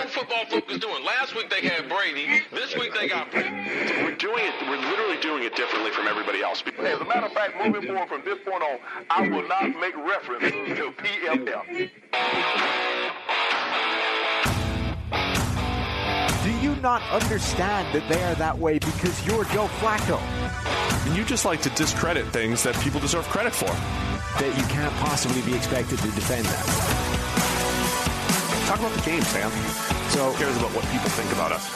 more football focus doing? Last week they had Brady. This week they got. We're doing it. We're literally doing it differently from everybody else. As a matter of fact, moving forward from this point on, I will not make reference to PFF. Do you not understand that they are that way because you're Joe Flacco? And you just like to discredit things that people deserve credit for. That you can't possibly be expected to defend that. Talk about the game, Sam. So Who cares about what people think about us?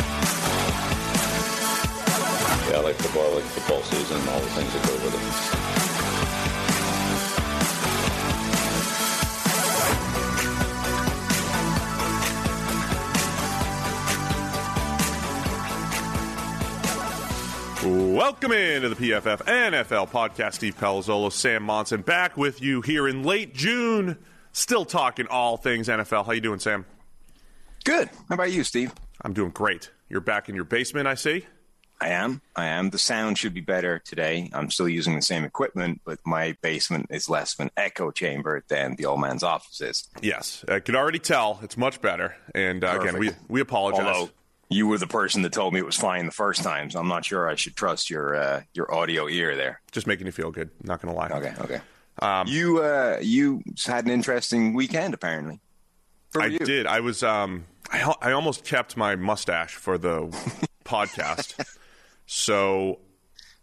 Yeah, I like football, I like football season and all the things that go with it. Welcome into the PFF NFL podcast. Steve Palazzolo, Sam Monson, back with you here in late June. Still talking all things NFL. How you doing, Sam? Good. How about you, Steve? I'm doing great. You're back in your basement, I see. I am. I am. The sound should be better today. I'm still using the same equipment, but my basement is less of an echo chamber than the old man's office is. Yes, I could already tell. It's much better. And uh, again, we we apologize. Although you were the person that told me it was fine the first time, so I'm not sure I should trust your uh, your audio ear there. Just making you feel good. Not going to lie. Okay. Okay. Um, you uh, you had an interesting weekend apparently. I you. did. I was. Um, I I almost kept my mustache for the podcast. So,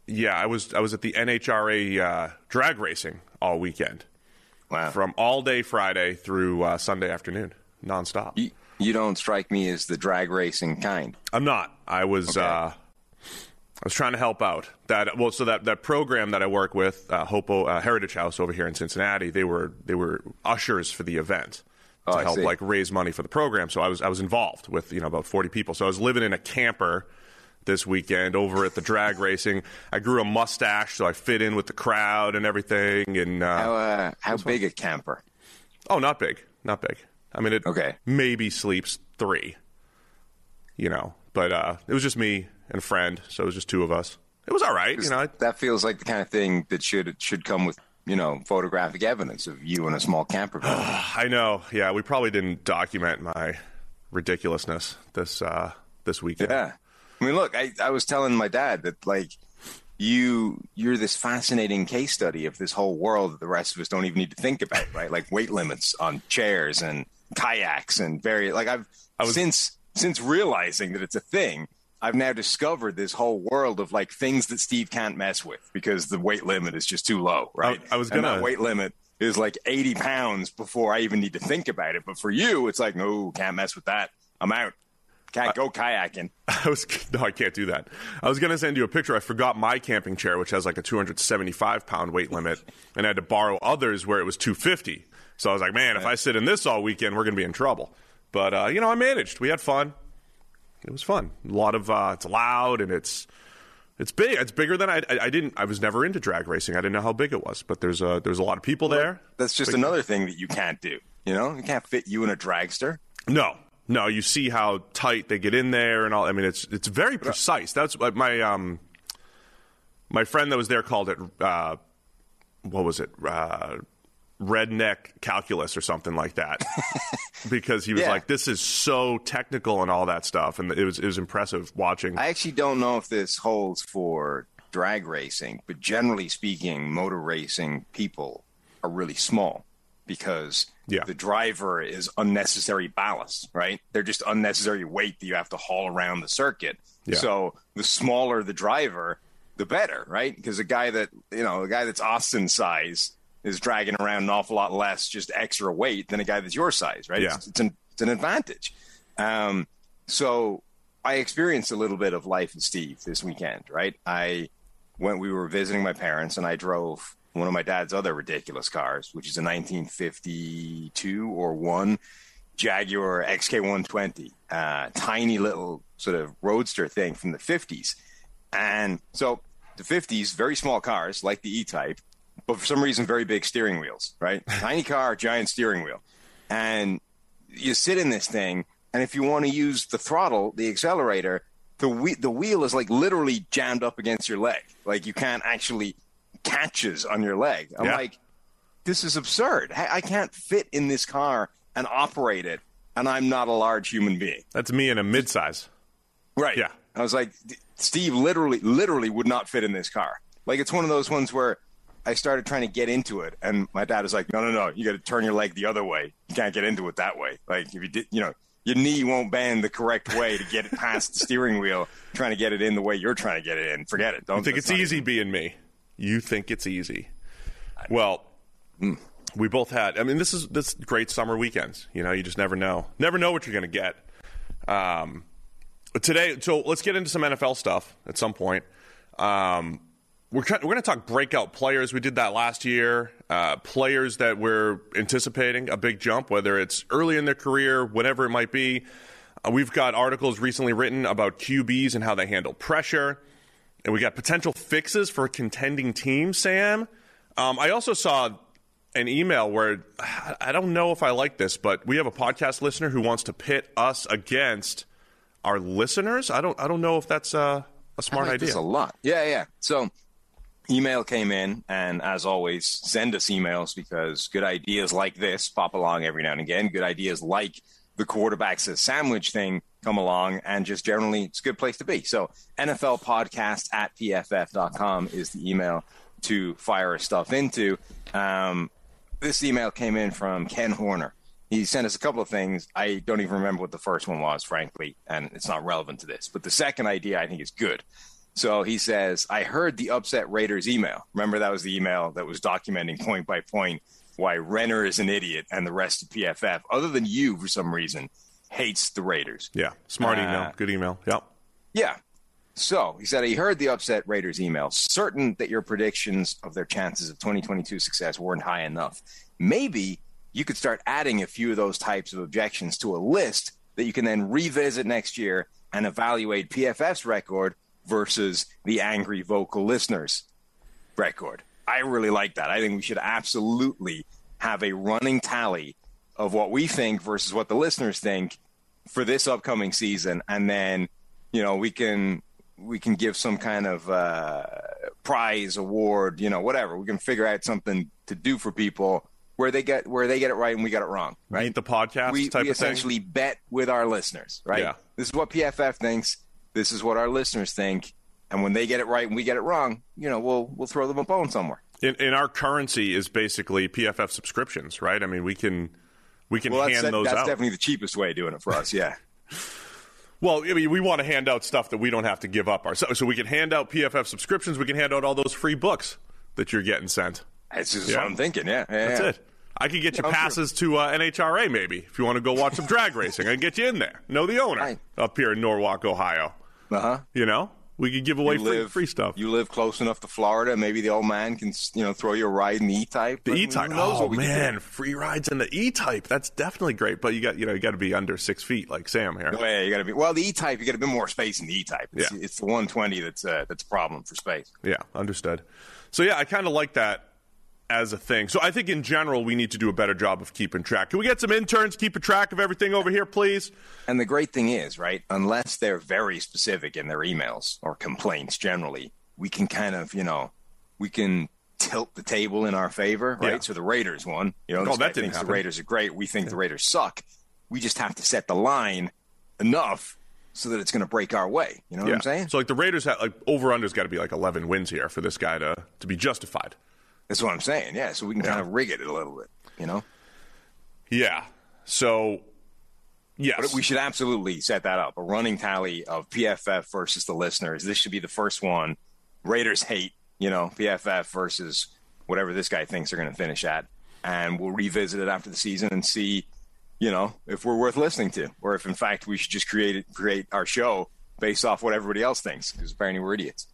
yeah, I was. I was at the NHRA uh, drag racing all weekend, Wow. from all day Friday through uh, Sunday afternoon, nonstop. you, you don't strike me as the drag racing kind. I'm not. I was. Okay. Uh, I was trying to help out. That well, so that, that program that I work with, uh, Hopo uh, Heritage House over here in Cincinnati, they were they were ushers for the event Oh, to help like raise money for the program. So I was I was involved with you know about 40 people. So I was living in a camper this weekend over at the drag racing. I grew a mustache so I fit in with the crowd and everything. And uh, How uh, how big a camper? oh, not big, not big. I mean, it Okay. maybe sleeps three. You know, but uh, it was just me and a friend, so it was just two of us. It was all right, you know. I, that feels like the kind of thing that should should come with you know photographic evidence of you in a small camper van. I know. Yeah, we probably didn't document my ridiculousness this uh, this weekend. yeah, I mean, look, I, I was telling my dad that like you you're this fascinating case study of this whole world that the rest of us don't even need to think about, right? Like weight limits on chairs and kayaks and very like I've I was- since since realizing that it's a thing. I've now discovered this whole world of like things that Steve can't mess with because the weight limit is just too low, right? I was gonna- and that weight limit is like 80 pounds before I even need to think about it. But for you, it's like, no, can't mess with that. I'm out. Can't go kayaking. I was no, I can't do that. I was to send you a picture. I forgot my camping chair, which has like a 275 pound weight limit, and I had to borrow others where it was 250. So I was like, man, if I sit in this all weekend, we're to be in trouble. But uh, you know, I managed. We had fun. It was fun. A lot of uh, it's loud and it's it's big. It's bigger than I, I. I didn't. I was never into drag racing. I didn't know how big it was. But there's a there's a lot of people there. That's just another thing that you can't do. You know, you can't fit you in a dragster. No, no. You see how tight they get in there and all. I mean, it's it's very precise. That's what my um my friend that was there called it. Uh, what was it? Uh, redneck calculus or something like that. because he was Yeah. like, "This is so technical and all that stuff," and it was it was impressive watching. I actually don't know if this holds for drag racing, but generally speaking, motor racing people are really small because Yeah. the driver is unnecessary ballast, right? They're just unnecessary weight that you have to haul around the circuit. Yeah. So the smaller the driver, the better, right? Because a guy that, you know, a guy that's Austin size is dragging around an awful lot less just extra weight than a guy that's your size, right? Yeah. It's, it's, an, it's an advantage. Um, so I experienced a little bit of life with Steve this weekend, right? I went, we were visiting my parents, and I drove one of my dad's other ridiculous cars, which is a 1952 or one Jaguar XK120, uh, tiny little sort of roadster thing from the 50s. And so the 50s, very small cars like the E Type, but for some reason, very big steering wheels, right? Tiny car, giant steering wheel. And you sit in this thing, and if you want to use the throttle, the accelerator, the whe- the wheel is like literally jammed up against your leg. Like you can't actually catches on your leg. I'm Yeah. like, this is absurd. I, I can't fit in this car and operate it and I'm not a large human being. That's me in a midsize. Right. Yeah. I was like, Steve literally, literally would not fit in this car. Like it's one of those ones where I started trying to get into it, and my dad was like, "No, no, no, you got to turn your leg the other way. You can't get into it that way. Like if you did, you know, your knee won't bend the correct way to get it past the steering wheel. Trying to get it in the way you're trying to get it in. Forget it. Don't You think it's easy even- being me. You think it's easy. Well, we both had. I mean, this is this great summer weekends. You know, you just never know. Never know what you're going to get. Um, today, so let's get into some NFL stuff at some point. Um, we're we're going to talk breakout players. We did that last year. Uh, players that we're anticipating a big jump, whether it's early in their career, whatever it might be. Uh, we've got articles recently written about QBs and how they handle pressure. And we got potential fixes for contending teams, Sam. Um, I also saw an email where I don't know if I like this, but we have a podcast listener who wants to pit us against our listeners. I don't I don't know if that's uh, a smart like idea. A lot. Yeah, yeah. So email came in, and as always, send us emails because good ideas like this pop along every now and again. Good ideas like the quarterback's a sandwich thing come along, and just generally, it's a good place to be. So NFL podcast at pff.com is the email to fire stuff into. Um, this email came in from Ken Horner. He sent us a couple of things. I don't even remember what the first one was, frankly, and it's not relevant to this. But the second idea I think is good. So he says, I heard the upset Raiders email. Remember, that was the email that was documenting point by point why Renner is an idiot and the rest of PFF, other than you for some reason, hates the Raiders. yeah, smart Uh, email, good email. Yep. Yeah. So he said he heard the upset Raiders email, certain that your predictions of their chances of 2022 success weren't high enough. Maybe you could start adding a few of those types of objections to a list that you can then revisit next year and evaluate PFF's record versus the angry vocal listeners' record. I really like that. I think we should absolutely have a running tally of what we think versus what the listeners think for this upcoming season, and then you know we can we can give some kind of uh, prize award, you know, whatever. We can figure out something to do for people where they get where they get it right and we get it wrong. Right? The podcast we, type we of thing. essentially bet with our listeners, right? Yeah. This is what PFF thinks. This is what our listeners think. And when they get it right and we get it wrong, you know, we'll we'll throw them a bone somewhere. In, in our currency is basically PFF subscriptions, right? I mean, we can we can Well, hand those that's out. That's definitely the cheapest way of doing it for us. Yeah. Well, I mean, we want to hand out stuff that we don't have to give up ourselves. So we can hand out PFF subscriptions. We can hand out all those free books that you're getting sent. That's just Yeah. what I'm thinking. Yeah. yeah That's yeah. it. I could get you sure. passes to uh, NHRA maybe if you want to go watch some drag racing. I can get you in there. Know the owner up here in Norwalk, Ohio. Uh huh. You know, we could give away free, live free stuff. You live close enough to Florida. Maybe the old man can, you know, throw you a ride in the E-Type. the E type. Oh what we can man, free rides in the E type. That's definitely great. But you got you know you got to be under six feet like Sam here. Yeah, you got to be. Well, the E-Type, you got a bit more space in the E-Type. It's, Yeah. it's the 120 that's uh, that's a problem for space. Yeah, understood. So yeah, I kind of like that as a thing. So I think in general we need to do a better job of keeping track. Can we get some interns keeping track of everything over here, please? And the great thing is, right, unless they're very specific in their emails or complaints generally, we can kind of, you know, we can tilt the table in our favor, right? Yeah. So the Raiders won. You know, Oh, that didn't happen. the Raiders are great. We think the Raiders suck. We just have to set the line enough so that it's going to break our way. You know what I'm saying? So like the Raiders have like over under's got to be like 11 wins here for this guy to to be justified. That's what I'm saying. Yeah. So we can kind of rig it a little bit, you know? Yeah. So yes. But we should absolutely set that up a running tally of PFF versus the listeners. This should be the first one. Raiders hate, you know, PFF versus whatever this guy thinks they're going to finish at. And we'll revisit it after the season and see, you know, if we're worth listening to or if, in fact, we should just create it, create our show based off what everybody else thinks because apparently we're idiots.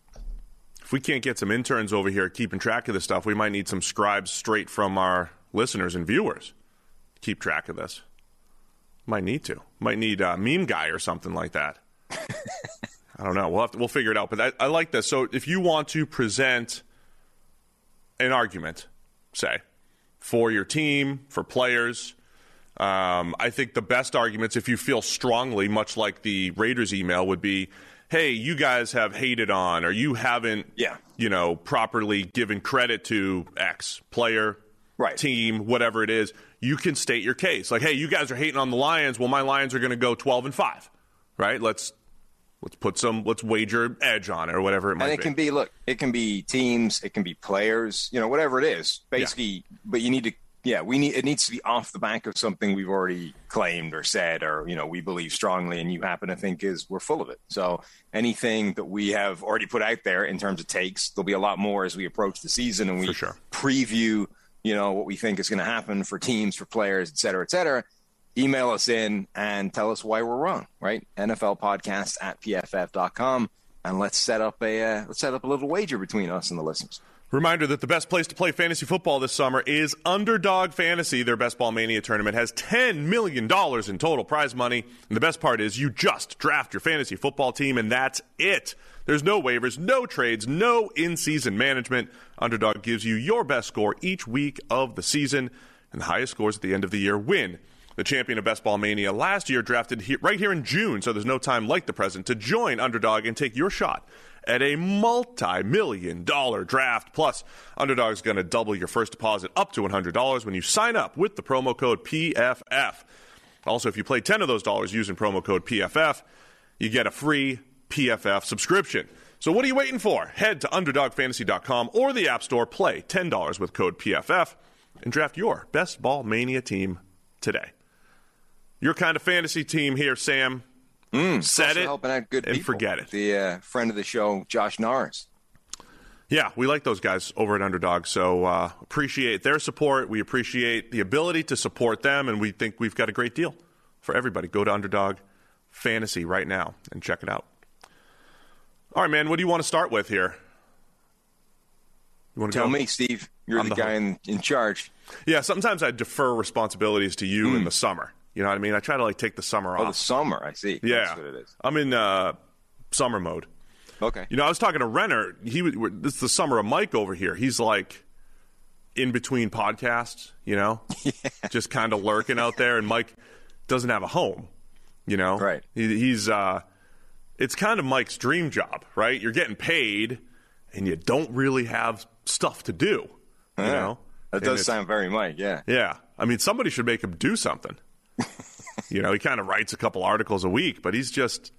If we can't get some interns over here keeping track of this stuff, we might need some scribes straight from our listeners and viewers to keep track of this. Might need to. Might need a meme guy or something like that. I don't know. We'll have to, we'll figure it out. But I, I like this. So if you want to present an argument, say, for your team, for players, um, I think the best arguments, if you feel strongly, much like the Raiders email, would be, "Hey, you guys have hated on, or you haven't, Yeah. you know, properly given credit to X player, Right. team, whatever it is. you can state your case. Like, hey, you guys are hating on the Lions. Well, my Lions are going to go 12 and 5, right? Let's let's put some let's wager edge on it or whatever it might be. and it be. can be look it can be teams it can be players you know whatever it is basically but you need to yeah we need it needs to be off the back of something we've already claimed or said or you know we believe strongly and you happen to think is we're full of it so anything that we have already put out there in terms of takes there'll be a lot more as we approach the season and we sure. preview you know what we think is going to happen for teams for players et cetera et cetera email us in and tell us why we're wrong, right? NFL podcast at pff.com. And let's set up a uh, let's set up a little wager between us and the listeners. Reminder that the best place to play fantasy football this summer is Underdog Fantasy. Their Best Ball Mania tournament has $10 million in total prize money. And the best part is you just draft your fantasy football team, and that's it. There's no waivers, no trades, no in season management. Underdog gives you your best score each week of the season, and the highest scores at the end of the year win. The champion of Best Ball Mania last year drafted he- right here in June, so there's no time like the present to join Underdog and take your shot at a multi million dollar draft. Plus, Underdog's going to double your first deposit up to $100 when you sign up with the promo code PFF. Also, if you play 10 of those dollars using promo code PFF, you get a free PFF subscription. So what are you waiting for? Head to underdogfantasy.com or the App Store, play $10 with code PFF, and draft your Best Ball Mania team today. Your kind of fantasy team here, Sam. Set Also it helping out good and people. forget it. The uh, friend of the show, Josh Norris. Yeah, we like those guys over at Underdog. So uh, appreciate their support. We appreciate the ability to support them, and we think we've got a great deal for everybody. Go to Underdog Fantasy right now and check it out. All right, man. What do you want to start with here? You want to Tell go? me, Steve, you're the, the guy in, in charge. Yeah, sometimes I defer responsibilities to you in the summer. You know what I mean? I try to like take the summer off. Oh, the summer. I see. yeah, That's what it is. I'm in uh, summer mode. Okay. You know, I was talking to Renner. He was- this is the summer of Mike over here. He's like in between podcasts, you know, just kind of lurking out there. And Mike doesn't have a home, you know. Right. He, he's uh, it's kind of Mike's dream job, right? You're getting paid, and you don't really have stuff to do. You Yeah. know, That does sound very Mike, yeah. yeah. I mean, somebody should make him do something. You know, he kind of writes a couple articles a week, but he's just,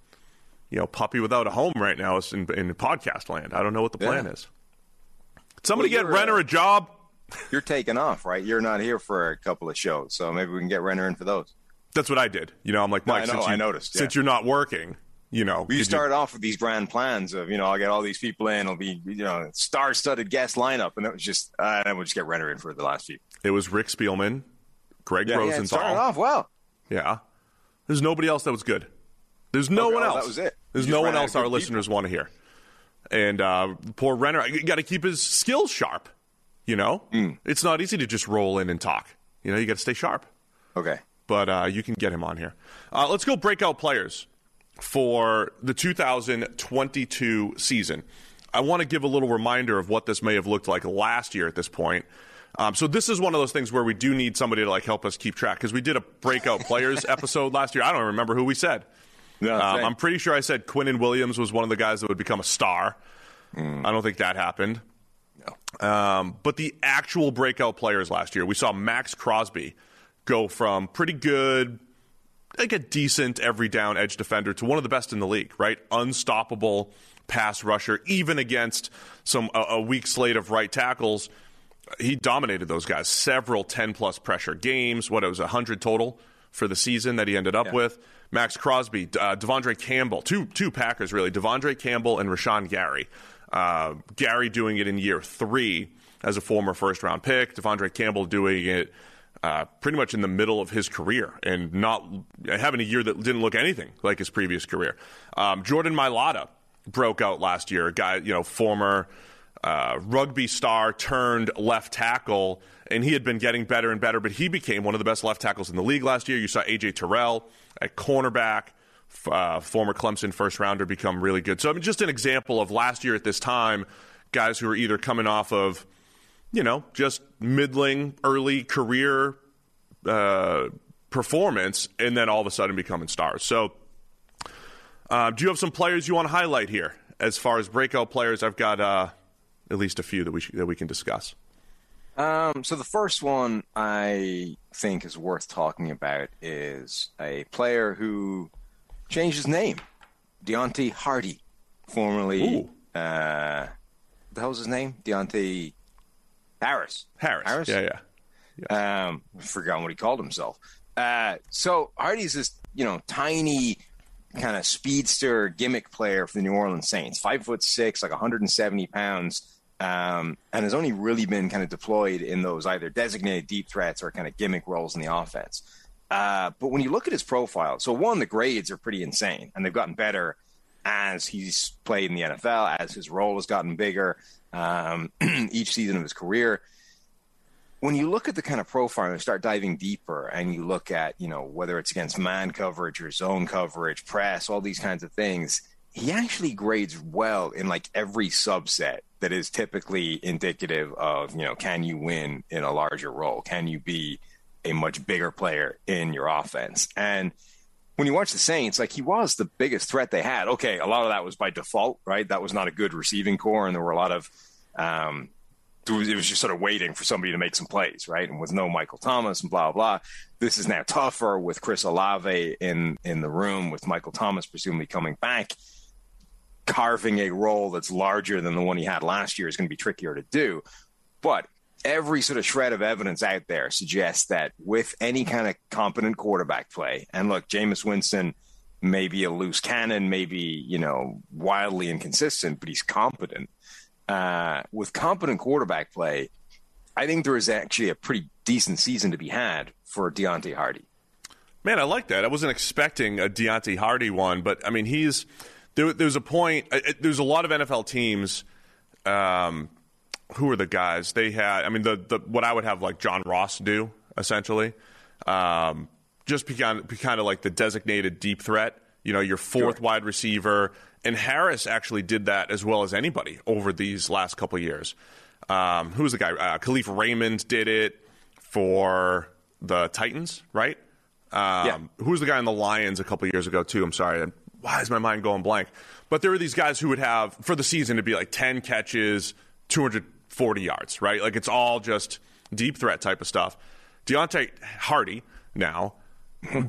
you know, puppy without a home right now in, in podcast land. I don't know what the plan Yeah. is. Somebody Well, get you're, Renner uh, a job. You're taking off, right? You're not here for a couple of shows, so maybe we can get Renner in for those. That's what I did. You know, I'm like, No, Mike, I know, since you, I noticed, yeah. since you're not working, you know, We could you- started off with these grand plans of, you know, I'll get all these people in. It'll be, you know, star-studded guest lineup, and it was just, uh, and we'll just get Renner in for the last few. it was Rick Spielman, Greg Yeah, yeah, Rosenthal. started off well. Yeah. There's nobody else that was good. There's no Okay, one else. that was it. There's no one else our good listeners want to hear. And uh, poor Renner, got to keep his skills sharp. You know, Hmm. it's not easy to just roll in and talk. You know, you got to stay sharp. Okay. But uh, you can get him on here. Uh, let's go breakout players for the 2022 season. I want to give a little reminder of what this may have looked like last year at this point. Um, so this is one of those things where we do need somebody to like help us keep track because we did a breakout players episode last year. I don't remember who we said. No, Um. I'm pretty sure I said Quinnen Williams was one of the guys that would become a star. Hmm. I don't think that happened. Um, but the actual breakout players last year, we saw Maxx Crosby go from pretty good, like a decent every down edge defender to one of the best in the league, right? Unstoppable pass rusher, even against some a, a weak slate of right tackles. He dominated those guys. Several 10 plus pressure games. What it was 100 total for the season that he ended up with. Maxx Crosby, uh, De'Vondre Campbell, two two Packers really. De'Vondre Campbell and Rashan Gary. Uh, Gary doing it in year three as a former first round pick. De'Vondre Campbell doing it uh, pretty much in the middle of his career and not having a year that didn't look anything like his previous career. Um, Jordan Mailata broke out last year. A guy, you know, former uh, rugby star turned left tackle, and he had been getting better and better. But he became one of the best left tackles in the league last year. You saw AJ Terrell at cornerback, uh, former Clemson first rounder, become really good. So I mean, just an example of last year at this time, guys who are either coming off of, you know, just middling early career uh, performance, and then all of a sudden becoming stars. So. Uh, do you have some players you want to highlight here? As far as breakout players, I've got uh, at least a few that we sh- that we can discuss. Um, so the first one I think is worth talking about is a player who changed his name, Deonte Harty, formerly uh, what the hell's his name? Deonte Harris. Harris. Harris? Yeah, yeah. Um, I've forgotten what he called himself. Uh, so Harty's this, you know, tiny kind of speedster gimmick player for the New Orleans Saints, five foot six, like 170 pounds, um, and has only really been kind of deployed in those either designated deep threats or kind of gimmick roles in the offense. Uh, but when you look at his profile, so one, the grades are pretty insane, and they've gotten better as he's played in the NFL, as his role has gotten bigger um, each season of his career when you look at the kind of profile and start diving deeper and you look at, you know, whether it's against man coverage or zone coverage, press, all these kinds of things, he actually grades well in like every subset that is typically indicative of, you know, can you win in a larger role? Can you be a much bigger player in your offense? And when you watch the Saints, like he was the biggest threat they had. Okay, a lot of that was by default, right? That was not a good receiving corps, and there were a lot of um, it was, just sort of waiting for somebody to make some plays, right? And with no Michael Thomas and blah blah. This is now tougher with Chris Olave in in the room with Michael Thomas presumably coming back. Carving a role that's larger than the one he had last year is going to be trickier to do. But every sort of shred of evidence out there suggests that with any kind of competent quarterback play, and look, Jameis Winston may be a loose cannon, maybe, you know, wildly inconsistent, but he's competent uh, with competent quarterback play, I think there is actually a pretty decent season to be had for Deonte Harty. Man, I like that. I wasn't expecting a Deonte Harty one, but I mean, he's there. There's a point. uh, There's a lot of NFL teams. Um, who are the guys they had? I mean, the, the what I would have like John Ross do essentially, um, just be kind, be kind of like the designated deep threat. You know, your fourth Sure. wide receiver, and Harris actually did that as well as anybody over these last couple of years. Um, who was the guy? Uh, Kalif Raymond did it for the Titans, right? Um, Yeah. Who was the guy in the Lions a couple of years ago too? I'm sorry. Why is my mind going blank? But there were these guys who would have for the season to be like 10 catches, 240 yards, right? Like it's all just deep threat type of stuff. Deonte Harty now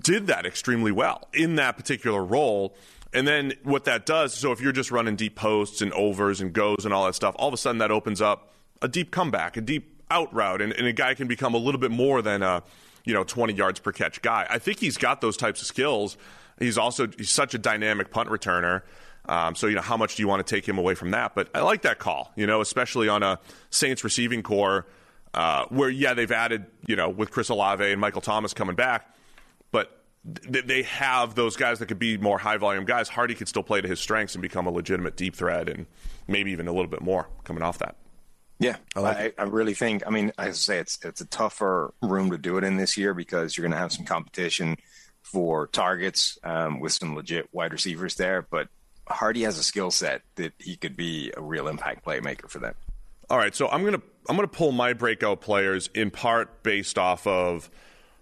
did that extremely well in that particular role. And then what that does, so if you're just running deep posts and overs and goes and all that stuff, all of a sudden that opens up a deep comeback, a deep out route, and, and a guy can become a little bit more than a you know 20 yards per catch guy. I think he's got those types of skills. He's also he's such a dynamic punt returner. Um, so you know how much do you want to take him away from that? But I like that call. You know, especially on a Saints receiving corps uh, where yeah they've added you know with Chris Olave and Michael Thomas coming back, but th- they have those guys that could be more high volume guys. Harty could still play to his strengths and become a legitimate deep threat and maybe even a little bit more coming off that. Yeah, I, like I, really think. I mean, I say, it's it's a tougher room to do it in this year because you're going to have some competition for targets um, with some legit wide receivers there. But Harty has a skill set that he could be a real impact playmaker for them. All right, so I'm gonna I'm gonna pull my breakout players in part based off of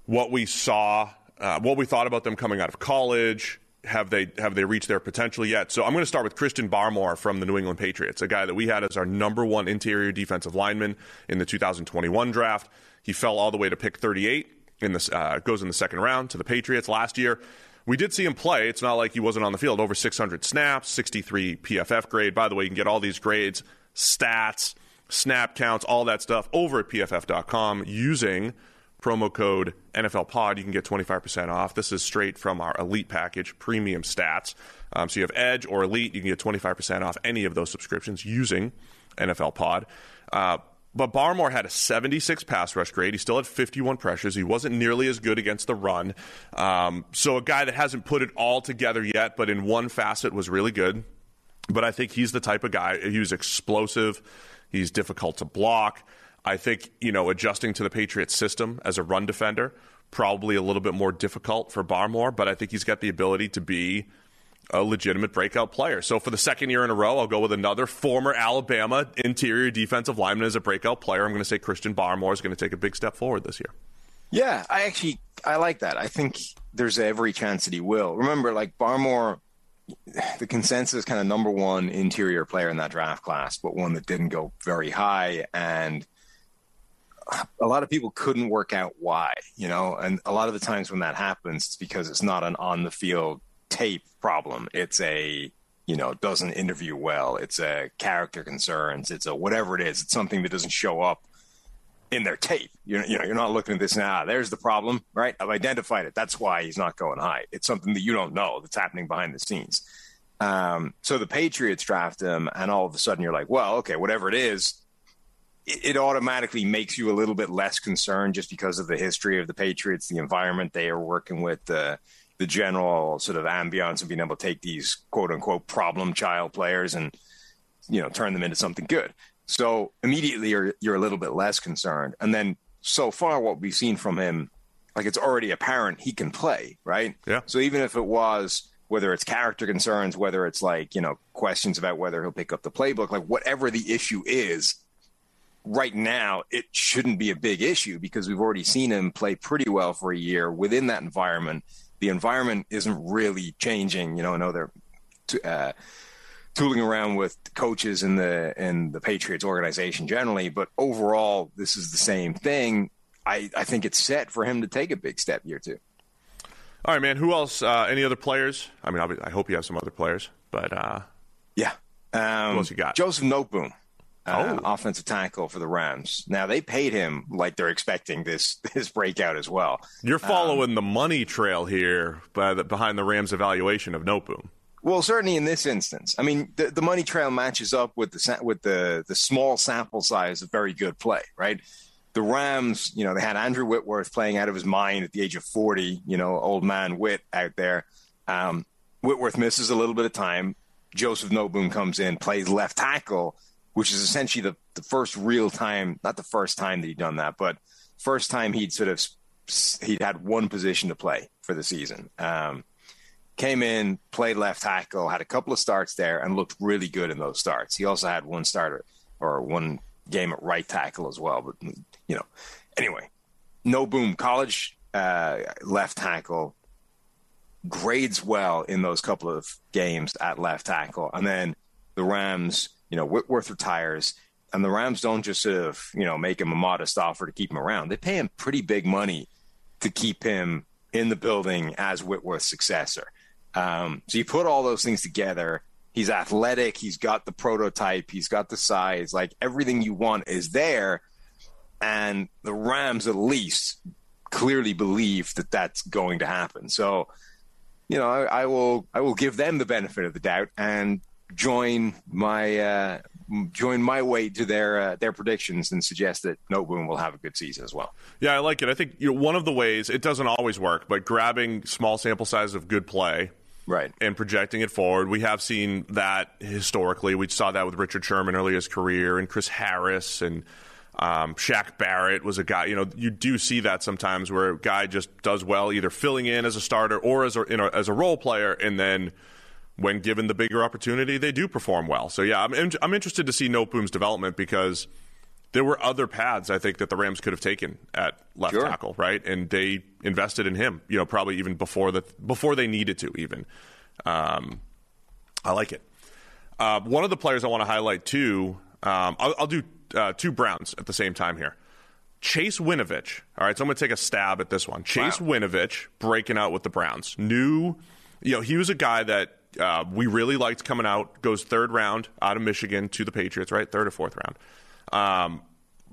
what we saw, uh, what we thought about them coming out of college. Have they have they reached their potential yet? So I'm going to start with Christian Barmore from the New England Patriots, a guy that we had as our number one interior defensive lineman in the 2021 draft. He fell all the way to pick 38 in this uh, goes in the second round to the Patriots last year. We did see him play. It's not like he wasn't on the field. Over 600 snaps, 63 PFF grade. By the way, you can get all these grades, stats, snap counts, all that stuff over at pff.com using promo code NFL Pod. You can get 25% off. This is straight from our Elite package, premium stats. Um, so you have Edge or Elite. You can get 25% off any of those subscriptions using NFL Pod. Uh, but Barmore had a 76 pass rush grade. He still had 51 pressures. He wasn't nearly as good against the run. Um, so a guy that hasn't put it all together yet, but in one facet was really good. But I think he's the type of guy. He was explosive. He's difficult to block. I think you know adjusting to the Patriots system as a run defender probably a little bit more difficult for Barmore. But I think he's got the ability to be a legitimate breakout player. So for the second year in a row, I'll go with another former Alabama interior defensive lineman as a breakout player. I'm going to say Christian Barmore is going to take a big step forward this year. Yeah, I actually I like that. I think there's every chance that he will. Remember, like Barmore, the consensus kind of number one interior player in that draft class, but one that didn't go very high. And a lot of people couldn't work out why, you know, and a lot of the times when that happens, it's because it's not an on the field tape problem. It's a, you know, doesn't interview well. It's a character concerns. It's a whatever it is. It's something that doesn't show up in their tape. You're, you know, you're not looking at this now. There's the problem, right? I've identified it. That's why he's not going high. It's something that you don't know that's happening behind the scenes. Um, so the Patriots draft him, and all of a sudden you're like, well, okay, whatever it is, it, it automatically makes you a little bit less concerned just because of the history of the Patriots, the environment they are working with, the the general sort of ambiance of being able to take these quote unquote problem child players and you know turn them into something good. So immediately you're you're a little bit less concerned. And then so far what we've seen from him, like it's already apparent he can play, right? Yeah. So even if it was whether it's character concerns, whether it's like, you know, questions about whether he'll pick up the playbook, like whatever the issue is, right now it shouldn't be a big issue because we've already seen him play pretty well for a year within that environment. The environment isn't really changing. You know, I know they're uh, tooling around with coaches in the in the Patriots organization generally, but overall, this is the same thing. I, I think it's set for him to take a big step year two. All right, man. Who else? Uh, any other players? I mean, I hope you have some other players, but uh, yeah. Um, who else you got? Joseph Noteboom, uh, Oh. offensive tackle for the Rams. Now they paid him like they're expecting this this breakout as well. you're following the money trail here by the, behind the Rams' evaluation of Noteboom. Well, certainly in this instance, I mean, the, the money trail matches up with the with the the small sample size of very good play, right? The Rams, you know, they had Andrew Whitworth playing out of his mind at the age of forty, you know, old man Whit out there. Um, Whitworth misses a little bit of time. Joseph Noteboom comes in, plays left tackle, which is essentially the, the first real time, not the first time that he'd done that, but first time he'd sort of he'd had one position to play for the season. Um, came in, played left tackle, had a couple of starts there, and looked really good in those starts. He also had one starter or one game at right tackle as well. But you know, anyway, Noteboom. College uh, left tackle grades well in those couple of games at left tackle, and then the Rams, you know, Whitworth retires. And the Rams don't just sort of, you know, make him a modest offer to keep him around. They pay him pretty big money to keep him in the building as Whitworth's successor. Um, so you put all those things together. He's athletic. He's got the prototype. He's got the size. Like everything you want is there. And the Rams, at least, clearly believe that that's going to happen. So, you know, I, I will I will give them the benefit of the doubt and join my uh, join my weight to their uh, their predictions and suggest that Noteboom will have a good season as well. Yeah, I like it. I think you know, one of the ways it doesn't always work, but grabbing small sample size of good play Right. and projecting it forward. We have seen that historically. We saw that with Richard Sherman early in his career, and Chris Harris and um, Shaq Barrett was a guy. You know, you do see that sometimes where a guy just does well, either filling in as a starter or as a, you know, as a role player, and then when given the bigger opportunity, they do perform well. So yeah, I'm in, I'm interested to see Noteboom's development because there were other paths I think that the Rams could have taken at left Sure. tackle, right? And they invested in him, you know, probably even before the before they needed to. Even, um, I like it. Uh, one of the players I want to highlight too. Um, I'll, I'll do uh, two Browns at the same time here. Chase Winovich. All right, so I'm going to take a stab at this one. Chase Winovich breaking out with the Browns. New, you know, he was a guy that uh, we really liked coming out. Goes third round out of Michigan to the Patriots, right? Third or fourth round. Um,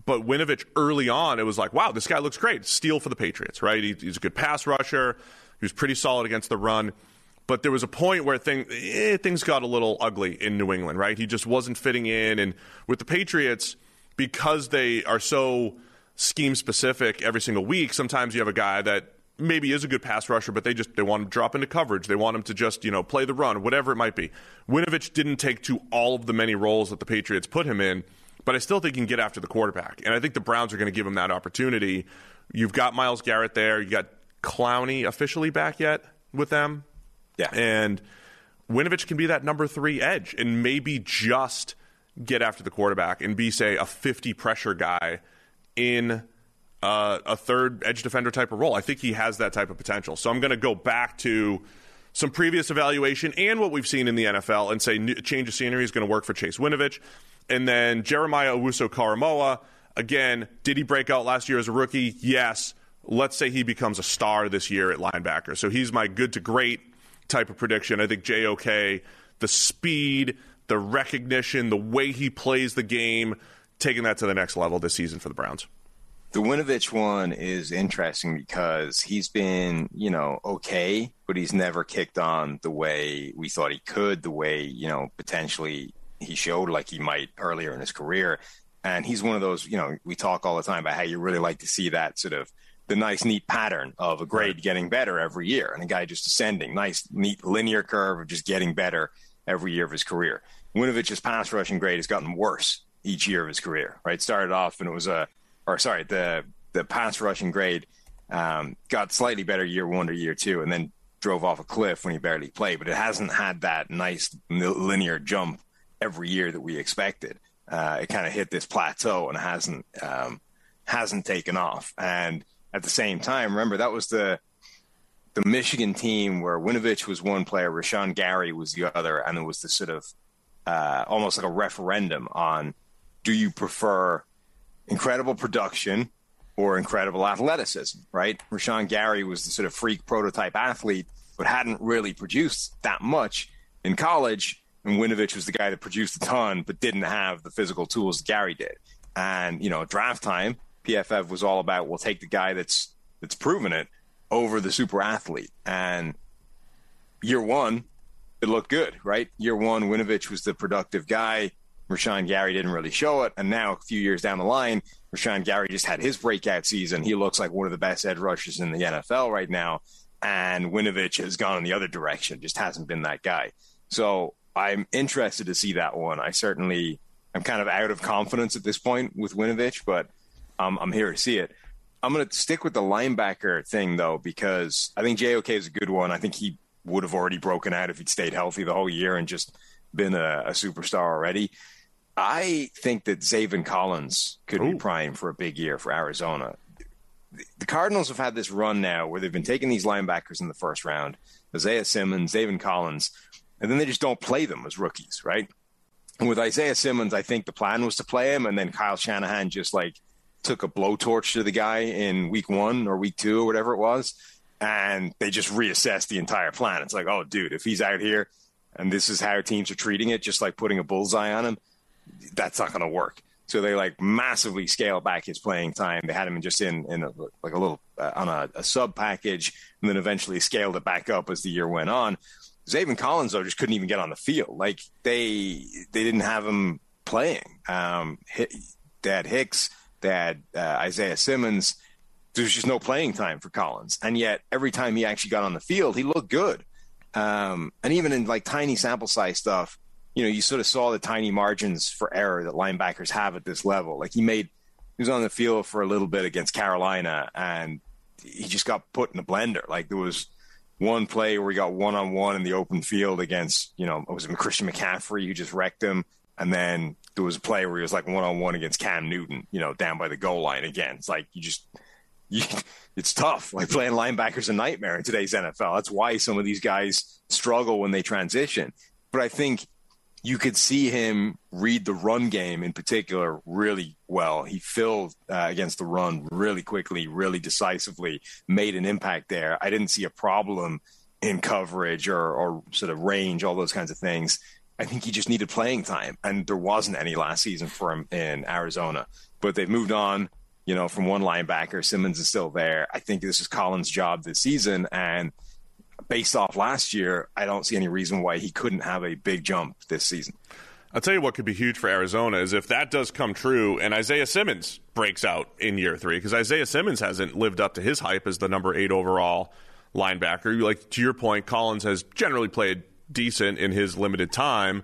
but Winovich early on, it was like, wow, this guy looks great. Steal for the Patriots, right? He, he's a good pass rusher. He was pretty solid against the run. But there was a point where thing, eh, things got a little ugly in New England, right? He just wasn't fitting in. And with the Patriots, because they are so scheme specific every single week, sometimes you have a guy that maybe is a good pass rusher, but they just they want him to drop into coverage. They want him to just you know play the run, whatever it might be. Winovich didn't take to all of the many roles that the Patriots put him in, but I still think he can get after the quarterback, and I think the Browns are going to give him that opportunity. You've got Myles Garrett there. You got Clowney officially back yet with them, Yeah. and Winovich can be that number three edge and maybe just get after the quarterback and be, say, a 50 pressure guy in uh, a third edge defender type of role. I think he has that type of potential. So I'm going to go back to some previous evaluation and what we've seen in the NFL and say new, change of scenery is going to work for Chase Winovich. And then Jeremiah Owusu Koramoah. Again, did he break out last year as a rookie? Yes. Let's say he becomes a star this year at linebacker. So he's my good to great type of prediction. I think JOK, the speed, the recognition, the way he plays the game, taking that to the next level this season for the Browns. The Winovich one is interesting because he's been, you know, okay, but he's never kicked on the way we thought he could, the way, you know, potentially he showed like he might earlier in his career. And he's one of those, you know, we talk all the time about how you really like to see that sort of the nice, neat pattern of a grade getting better every year and a guy just ascending, nice, neat linear curve of just getting better every year of his career. Winovich's pass rushing grade has gotten worse each year of his career, right? Started off and it was a or sorry, the the pass rushing grade um, got slightly better year one to year two, and then drove off a cliff when he barely played. But it hasn't had that nice linear jump every year that we expected. Uh, it kind of hit this plateau and hasn't um, hasn't taken off. And at the same time, remember that was the the Michigan team where Winovich was one player, Rashan Gary was the other, and it was the sort of uh, almost like a referendum on do you prefer incredible production or incredible athleticism, right? Rashan Gary was the sort of freak prototype athlete, but hadn't really produced that much in college. And Winovich was the guy that produced a ton, but didn't have the physical tools Gary did. And, you know, draft time, PFF was all about, we'll take the guy that's, that's proven it over the super athlete. And year one, it looked good, right? Year one, Winovich was the productive guy. Rashan Gary didn't really show it. And now, a few years down the line, Rashan Gary just had his breakout season. He looks like one of the best edge rushers in the NFL right now. And Winovich has gone in the other direction, just hasn't been that guy. So I'm interested to see that one. I certainly am kind of out of confidence at this point with Winovich, but um, I'm here to see it. I'm going to stick with the linebacker thing, though, because I think JOK is a good one. I think he would have already broken out if he'd stayed healthy the whole year and just been a, a superstar already. I think that Zaven Collins could Ooh. be prime for a big year for Arizona. The Cardinals have had this run now where they've been taking these linebackers in the first round, Isaiah Simmons, Zaven Collins, and then they just don't play them as rookies, right? And with Isaiah Simmons, I think the plan was to play him, and then Kyle Shanahan just like took a blowtorch to the guy in week one or week two or whatever it was, and they just reassessed the entire plan. It's like, oh, dude, if he's out here and this is how teams are treating it, just like putting a bullseye on him, that's not going to work. So they like massively scaled back his playing time. They had him just in in a, like a little uh, on a, a, sub package, and then eventually scaled it back up as the year went on. Zaven Collins though just couldn't even get on the field. Like they they didn't have him playing. Um, they had Hicks, they had uh, Isaiah Simmons. There's just no playing time for Collins, and yet every time he actually got on the field, he looked good. Um, and even in like tiny sample size stuff, you know, you sort of saw the tiny margins for error that linebackers have at this level. Like he made, he was on the field for a little bit against Carolina, and he just got put in a blender. Like there was one play where he got one on one in the open field against, you know, it was Christian McCaffrey who just wrecked him, and then there was a play where he was like one on one against Cam Newton, you know, down by the goal line again. It's like you just. You, it's tough. Like playing linebackers a nightmare in today's NFL. That's why some of these guys struggle when they transition. But I think you could see him read the run game in particular really well. He filled uh, against the run really quickly, really decisively, made an impact there. I didn't see a problem in coverage or, or sort of range, all those kinds of things. I think he just needed playing time, and there wasn't any last season for him in Arizona. But they've moved on, you know, from one linebacker. Simmons is still there. I think this is Collins' job this season, and – based off last year, I don't see any reason why he couldn't have a big jump this season. I'll tell you what could be huge for Arizona is if that does come true and Isaiah Simmons breaks out in year three, because Isaiah Simmons hasn't lived up to his hype as the number eight overall linebacker. Like to your point, Collins has generally played decent in his limited time.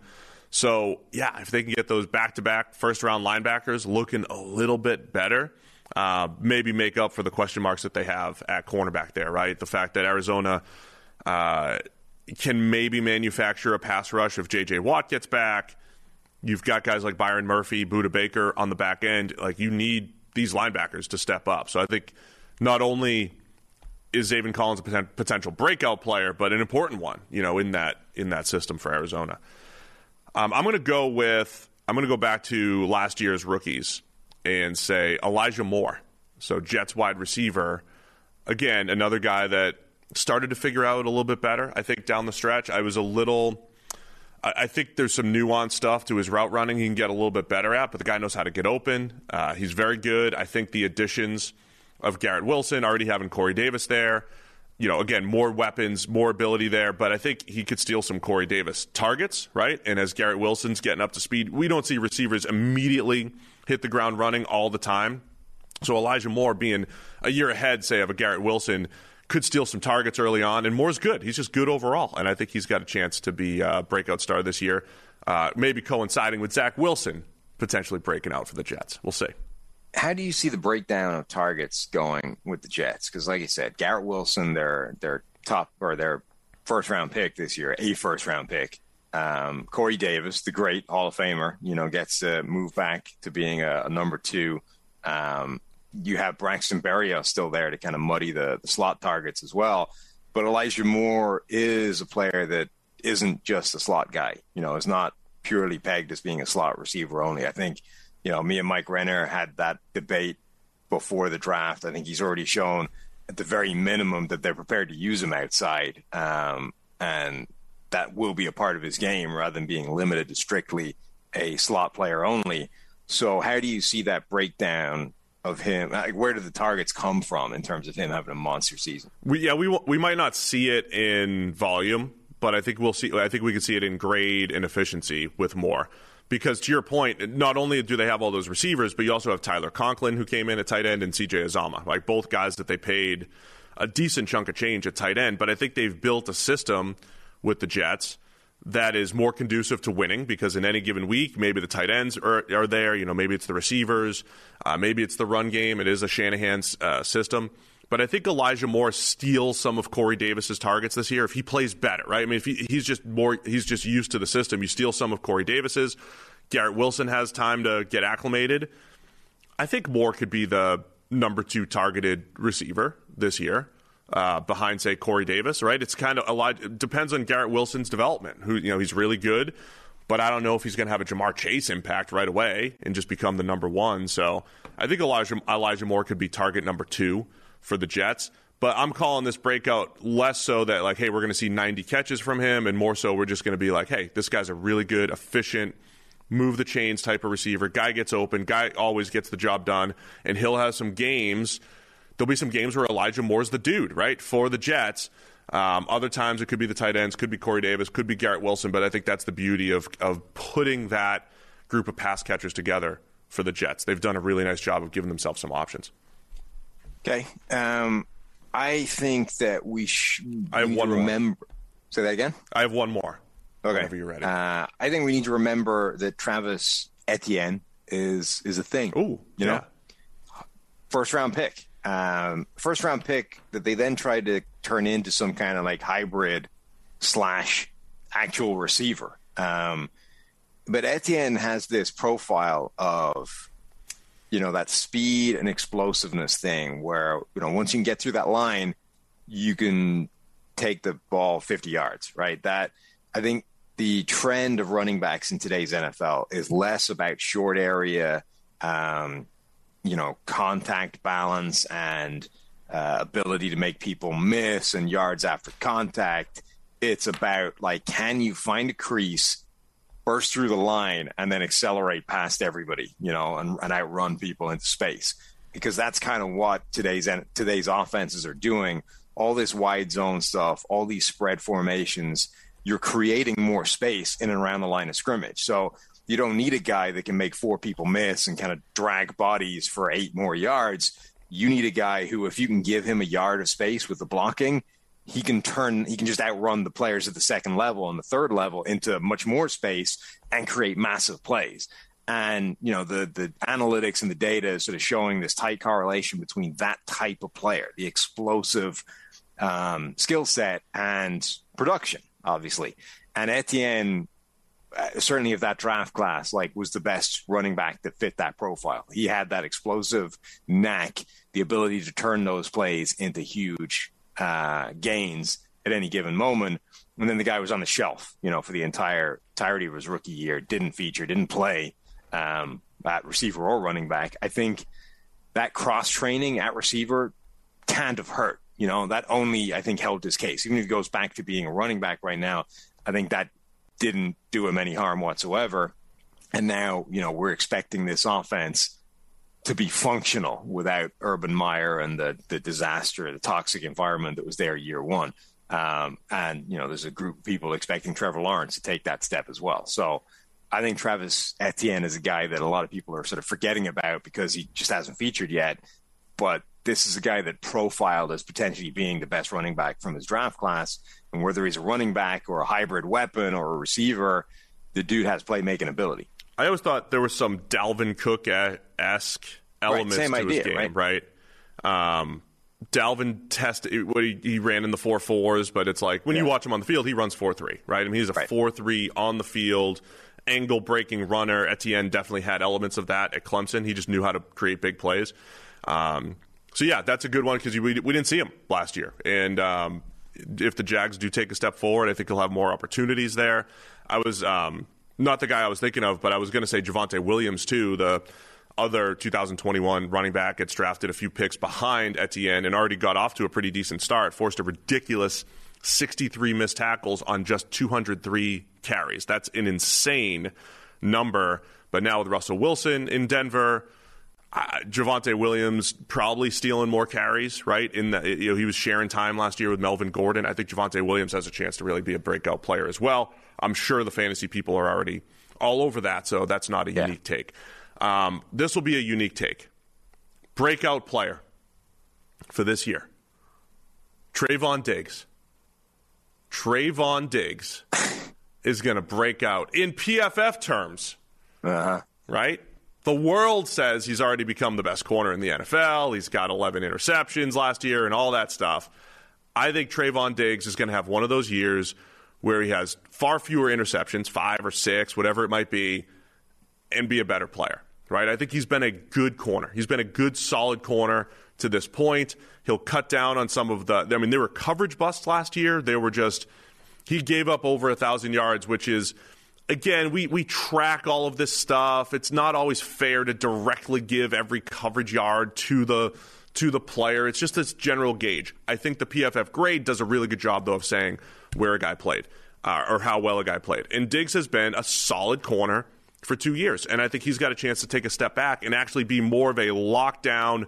So yeah, if they can get those back to back first round linebackers looking a little bit better, uh, maybe make up for the question marks that they have at cornerback there, right? The fact that Arizona uh, can maybe manufacture a pass rush if J.J. Watt gets back. You've got guys like Byron Murphy, Budda Baker on the back end. Like you need these linebackers to step up. So I think not only is Zaven Collins a poten- potential breakout player, but an important one, you know, in that in that system for Arizona. Um, I'm going to go with I'm going to go back to last year's rookies and say Elijah Moore. So Jets wide receiver. Again, another guy that started to figure out a little bit better. I think down the stretch, I was a little. I think there's some nuanced stuff to his route running he can get a little bit better at, but the guy knows how to get open. Uh, he's very good. I think the additions of Garrett Wilson, already having Corey Davis there, you know, again, more weapons, more ability there, but I think he could steal some Corey Davis targets, right? And as Garrett Wilson's getting up to speed, we don't see receivers immediately hit the ground running all the time. So Elijah Moore being a year ahead, say, of a Garrett Wilson could steal some targets early on, and Moore's good. He's just good overall, and I think he's got a chance to be a breakout star this year. Uh, maybe coinciding with Zach Wilson potentially breaking out for the Jets. We'll see. How do you see the breakdown of targets going with the Jets? Because, like you said, Garrett Wilson, their their top or their first round pick this year, a first round pick. Um, Corey Davis, the great Hall of Famer, you know, gets to move back to being a, a number two. Um, you have Braxton Berrios still there to kind of muddy the, the slot targets as well. But Elijah Moore is a player that isn't just a slot guy. You know, is not purely pegged as being a slot receiver only. I think, you know, me and Mike Renner had that debate before the draft. I think he's already shown at the very minimum that they're prepared to use him outside. Um, and that will be a part of his game rather than being limited to strictly a slot player only. So, how do you see that breakdown of him? Like, where do the targets come from in terms of him having a monster season? We, yeah, we we might not see it in volume, but I think we'll see. I think we can see it in grade and efficiency with more. Because to your point, not only do they have all those receivers, but you also have Tyler Conklin who came in at tight end and CJ Uzomah, like both guys that they paid a decent chunk of change at tight end. But I think they've built a system with the Jets that is more conducive to winning because in any given week, maybe the tight ends are, are there. You know, maybe it's the receivers, uh, maybe it's the run game. It is a Shanahan uh, system. But I think Elijah Moore steals some of Corey Davis's targets this year if he plays better, right? I mean, if he, he's just more, he's just used to the system. You steal some of Corey Davis's. Garrett Wilson has time to get acclimated. I think Moore could be the number two targeted receiver this year. Uh, behind, say, Corey Davis, right? It's kind of a lot. Depends on Garrett Wilson's development. Who you know, he's really good, but I don't know if he's going to have a Ja'Marr Chase impact right away and just become the number one. So I think Elijah Elijah Moore could be target number two for the Jets. But I'm calling this breakout less so that like, hey, we're going to see 90 catches from him, and more so we're just going to be like, hey, this guy's a really good, efficient, move the chains type of receiver. Guy gets open, guy always gets the job done, and he'll have some games there'll be some games where Elijah Moore's the dude, right, for the Jets. Um, other times it could be the tight ends, could be Corey Davis, could be Garrett Wilson, but I think that's the beauty of of putting that group of pass catchers together for the Jets. They've done a really nice job of giving themselves some options. Okay, um, I think that we should. I have one remember. More. Say that again. I have one more. Okay, whenever you're ready. Uh, I think we need to remember that Travis Etienne is is a thing. Ooh, you know, first round pick um, first round pick that they then tried to turn into some kind of like hybrid slash actual receiver. Um, but Etienne has this profile of, you know, that speed and explosiveness thing where, you know, once you can get through that line, you can take the ball 50 yards, right? That I think the trend of running backs in today's NFL is less about short area, um, you know, contact balance and uh, ability to make people miss and yards after contact. It's about like, can you find a crease, burst through the line, and then accelerate past everybody, you know, and, and outrun people into space? Because that's kind of what today's today's offenses are doing. All this wide zone stuff, all these spread formations, you're creating more space in and around the line of scrimmage. So you don't need a guy that can make four people miss and kind of drag bodies for eight more yards. You need a guy who, if you can give him a yard of space with the blocking, he can turn, he can just outrun the players at the second level and the third level into much more space and create massive plays. And you know the the analytics and the data is sort of showing this tight correlation between that type of player, the explosive um, skill set, and production, obviously. And Etienne certainly of that draft class, like was the best running back that fit that profile. He had that explosive knack, the ability to turn those plays into huge uh, gains at any given moment. And then the guy was on the shelf, you know, for the entire entirety of his rookie year, didn't feature, didn't play. um, at receiver or running back. I think that cross training at receiver can't have hurt. You know, that only I think helped his case. Even if he goes back to being a running back right now, I think that didn't do him any harm whatsoever. And now, you know, we're expecting this offense to be functional without Urban Meyer and the the disaster, the toxic environment that was there year one. Um, and you know, there's a group of people expecting Trevor Lawrence to take that step as well. So I think Travis Etienne is a guy that a lot of people are sort of forgetting about because he just hasn't featured yet. But this is a guy that profiled as potentially being the best running back from his draft class. And whether he's a running back or a hybrid weapon or a receiver, the dude has playmaking ability. I always thought there was some Dalvin Cook esque elements right, to idea, his game, right? right? Um, Dalvin tested what he, he, ran in the four fours, but it's like when yeah. you watch him on the field, he runs four three, right? I mean, he's a four right. three on the field, angle breaking runner. Etienne definitely had elements of that at Clemson. He just knew how to create big plays. Um, so yeah, that's a good one because we, we didn't see him last year, and um, if the Jags do take a step forward, I think he'll have more opportunities there. I was um, not the guy I was thinking of, but I was going to say Javonte Williams too, the other 2021 running back gets drafted a few picks behind Etienne and already got off to a pretty decent start. Forced a ridiculous 63 missed tackles on just 203 carries. That's an insane number. But now with Russell Wilson in Denver, uh, Javonte Williams probably stealing more carries, right? In the, you know, he was sharing time last year with Melvin Gordon. I think Javonte Williams has a chance to really be a breakout player as well. I'm sure the fantasy people are already all over that, so that's not a yeah. unique take. Um, this will be a unique take. Breakout player for this year. Trevon Diggs. Trevon Diggs is going to break out in PFF terms. Uh-huh. Right? The world says he's already become the best corner in the NFL. He's got 11 interceptions last year and all that stuff. I think Trevon Diggs is going to have one of those years where he has far fewer interceptions, five or six, whatever it might be, and be a better player right? I think he's been a good corner. He's been a good, solid corner to this point. He'll cut down on some of the. I mean, there were coverage busts last year. They were just. He gave up over a thousand yards, which is. Again, we, we track all of this stuff. It's not always fair to directly give every coverage yard to the to the player. It's just this general gauge. I think the PFF grade does a really good job, though, of saying where a guy played uh, or how well a guy played. And Diggs has been a solid corner for two years. And I think he's got a chance to take a step back and actually be more of a lockdown,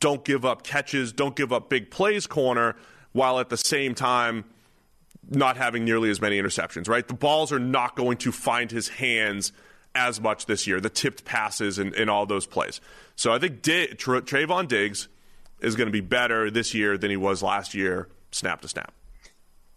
don't give up catches, don't give up big plays corner, while at the same time not having nearly as many interceptions, right? The balls are not going to find his hands as much this year, the tipped passes and, and all those plays. So I think D- Tra- Trevon Diggs is going to be better this year than he was last year, snap to snap.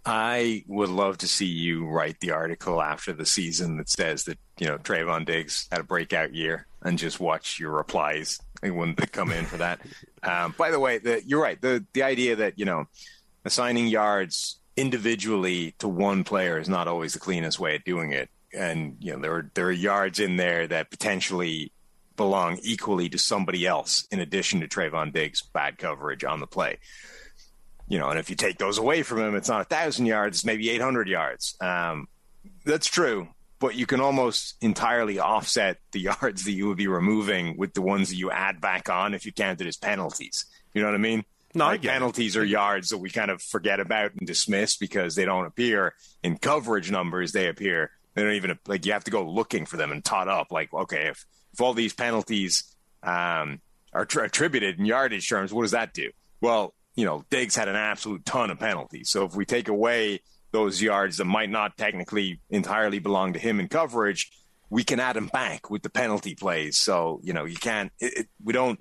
I would love to see you write the article after the season that says that, you know, Trevon Diggs had a breakout year and just watch your replies when they come in for that. Um, by the way, the, you're right. The, the idea that, you know, assigning yards individually to one player is not always the cleanest way of doing it. And, you know, there are, there are yards in there that potentially belong equally to somebody else in addition to Trevon Diggs' bad coverage on the play you know, and if you take those away from him, it's not a thousand yards, it's maybe 800 yards. Um, that's true, but you can almost entirely offset the yards that you would be removing with the ones that you add back on if you counted as penalties. You know what I mean? No, like penalties are yards that we kind of forget about and dismiss because they don't appear in coverage numbers. They appear. They don't even like you have to go looking for them and tot up. Like, okay, if if all these penalties um, are attributed in yardage terms, what does that do? Well, you know, Diggs had an absolute ton of penalties. So if we take away those yards that might not technically entirely belong to him in coverage, we can add him back with the penalty plays. So, you know, you can't, it, it, we don't,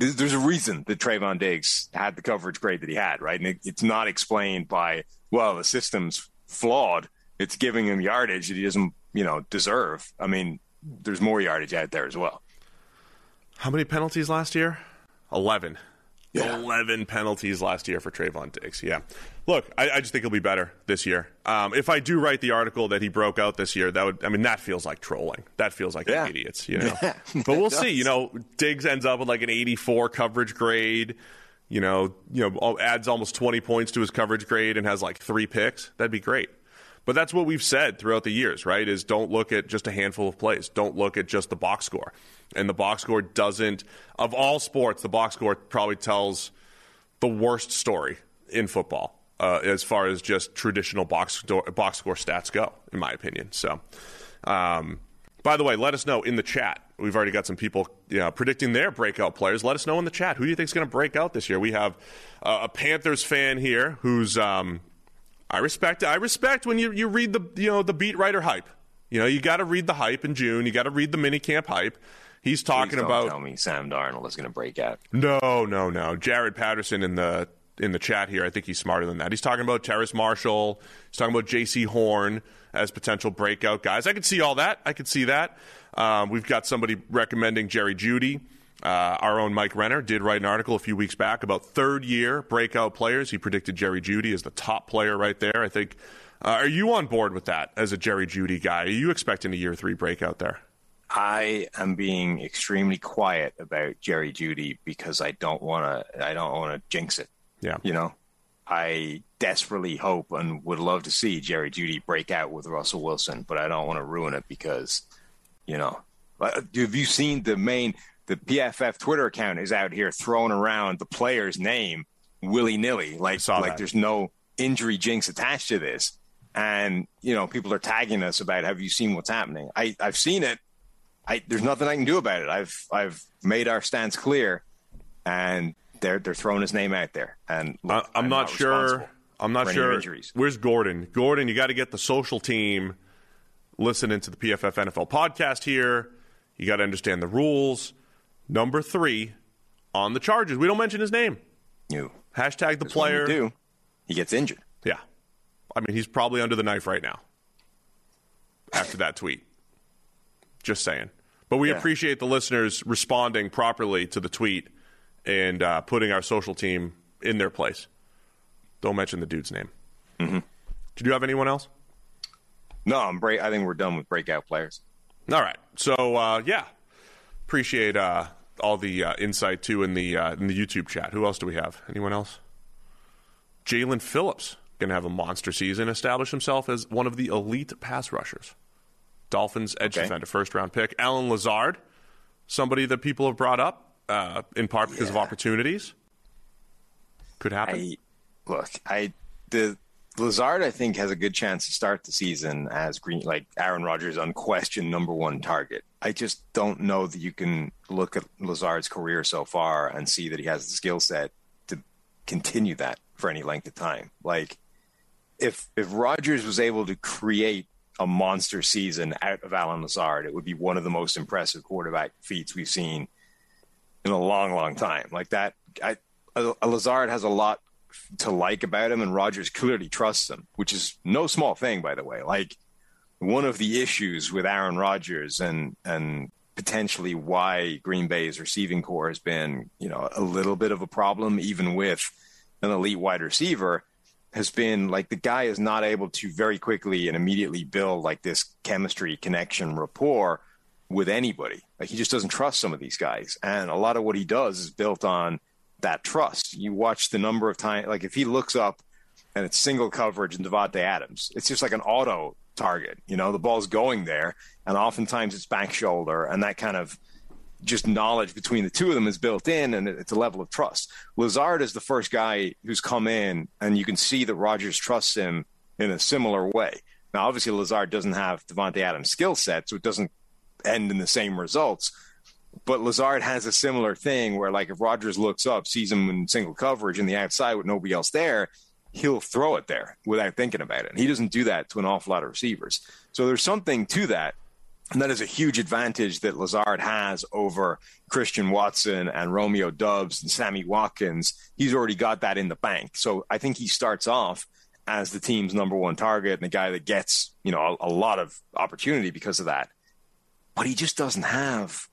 there's, there's, a reason that Trevon Diggs had the coverage grade that he had, right? And it, it's not explained by, well, the system's flawed. It's giving him yardage that he doesn't, you know, deserve. I mean, there's more yardage out there as well. How many penalties last year? 11. Yeah. 11 penalties last year for Trevon Diggs. Yeah. Look, I, I just think he'll be better this year. Um, if I do write the article that he broke out this year, that would, I mean, that feels like trolling. That feels like yeah. idiots, you know? Yeah, but we'll see. You know, Diggs ends up with like an 84 coverage grade, you know, you know, adds almost 20 points to his coverage grade and has like three picks. That'd be great. But that's what we've said throughout the years, right? Is don't look at just a handful of plays. Don't look at just the box score. And the box score doesn't, of all sports, the box score probably tells the worst story in football uh, as far as just traditional box, box score stats go, in my opinion. So, um, by the way, let us know in the chat. We've already got some people you know, predicting their breakout players. Let us know in the chat. Who do you think is going to break out this year? We have uh, a Panthers fan here who's um, I respect I respect when you, you read the you know the beat writer hype. You know, you got to read the hype in June. You got to read the minicamp hype. He's talking don't about. Tell me Sam Darnold is going to break out. No, no, no. Jared Patterson in the in the chat here. I think he's smarter than that. He's talking about Terrace Marshall. He's talking about Jaycee Horn as potential breakout guys. I could see all that. I could see that. Um, we've got somebody recommending Jerry Jeudy. Uh, our own Mike Renner did write an article a few weeks back about third year breakout players. He predicted Jerry Jeudy as the top player right there. I think. Uh, are you on board with that as a Jerry Jeudy guy? Are you expecting a year three breakout there? I am being extremely quiet about Jerry Jeudy because I don't want to. I don't want to jinx it. Yeah. You know, I desperately hope and would love to see Jerry Jeudy break out with Russell Wilson, but I don't want to ruin it because, you know, uh, have you seen the main the PFF Twitter account is out here throwing around the player's name willy nilly, like like that. there's no injury jinx attached to this, and you know people are tagging us about have you seen what's happening? I I've seen it. I there's nothing I can do about it. I've I've made our stance clear, and they're they're throwing his name out there, and look, I, I'm, not, sure. I'm not sure. injuries. Where's Gordon? Gordon, you got to get the social team listening to the PFF NFL podcast here. You got to understand the rules. Number three on the charges. We don't mention his name. You Hashtag the Because when you player. do, he gets injured. Yeah. I mean, he's probably under the knife right now after that tweet. Just saying. But we Yeah. appreciate the listeners responding properly to the tweet and uh, putting our social team in their place. Don't mention the dude's name. Mm-hmm. Did you have anyone else? No, I'm break. I think we're done with breakout players. All right. So uh, yeah, appreciate uh, all the uh, insight too in the uh, in the YouTube chat. Who else do we have? Anyone else? Jaelan Phillips going to have a monster season. Establish himself as one of the elite pass rushers. Dolphins edge Okay. defender, first round pick. Allen Lazard, somebody that people have brought up uh, in part because of opportunities. Could happen. I look. I the Lazard. I think has a good chance to start the season as green, like Aaron Rodgers' unquestioned number one target. I just don't know that you can look at Lazard's career so far and see that he has the skill set to continue that for any length of time. Like if if Rodgers was able to create a monster season out of Allen Lazard, it would be one of the most impressive quarterback feats we've seen in a long, long time. Like that, I, Lazard has a lot to like about him, and Rodgers clearly trusts him, which is no small thing, by the way. Like one of the issues with Aaron Rodgers and and potentially why Green Bay's receiving corps has been, you know, a little bit of a problem, even with an elite wide receiver, has been like the guy is not able to very quickly and immediately build like this chemistry, connection, rapport with anybody. Like he just doesn't trust some of these guys. And a lot of what he does is built on that trust. You watch the number of times, like if he looks up and it's single coverage and Davante Adams, it's just like an auto target. You know, the ball's going there, and oftentimes it's back shoulder, and that kind of just knowledge between the two of them is built in, and it's a level of trust. Lazard is the first guy who's come in, and you can see that Rodgers trusts him in a similar way. Now, obviously, Lazard doesn't have Davante Adams' skill set, so it doesn't end in the same results. But Lazard has a similar thing where, like, if Rodgers looks up, sees him in single coverage in the outside with nobody else there, he'll throw it there without thinking about it. And he doesn't do that to an awful lot of receivers. So there's something to that. And that is a huge advantage that Lazard has over Christian Watson and Romeo Doubs and Sammy Watkins. He's already got that in the bank. So I think he starts off as the team's number one target and the guy that gets, you know, a, a lot of opportunity because of that. But he just doesn't have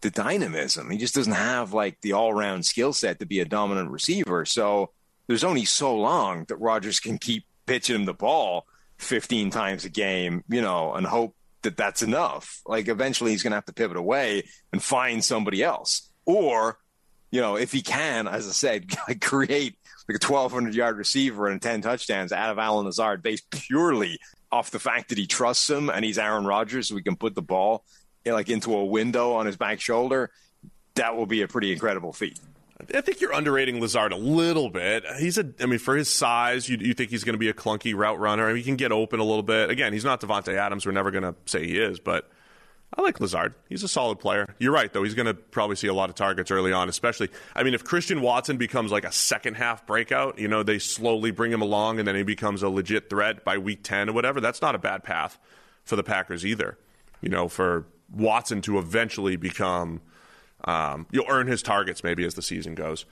the dynamism. He just doesn't have like the all round skill set to be a dominant receiver. So there's only so long that Rodgers can keep pitching him the ball 15 times a game, you know, and hope that that's enough. Like eventually he's going to have to pivot away and find somebody else. Or, you know, if he can, as I said, create like a 1,200 yard receiver and 10 touchdowns out of Allen Lazard based purely off the fact that he trusts him and he's Aaron Rodgers, we can put the ball eh, like into a window on his back shoulder. That will be a pretty incredible feat. I think you're underrating Lazard a little bit. He's a, I mean, for his size, you, you think he's going to be a clunky route runner. I mean, he can get open a little bit. Again, he's not Davante Adams. We're never going to say he is, but I like Lazard. He's a solid player. You're right, though. He's going to probably see a lot of targets early on, especially. I mean, if Christian Watson becomes like a second half breakout, you know, they slowly bring him along and then he becomes a legit threat by week 10 or whatever, that's not a bad path for the Packers either. You know, for Watson to eventually become um, you'll earn his targets maybe as the season goes.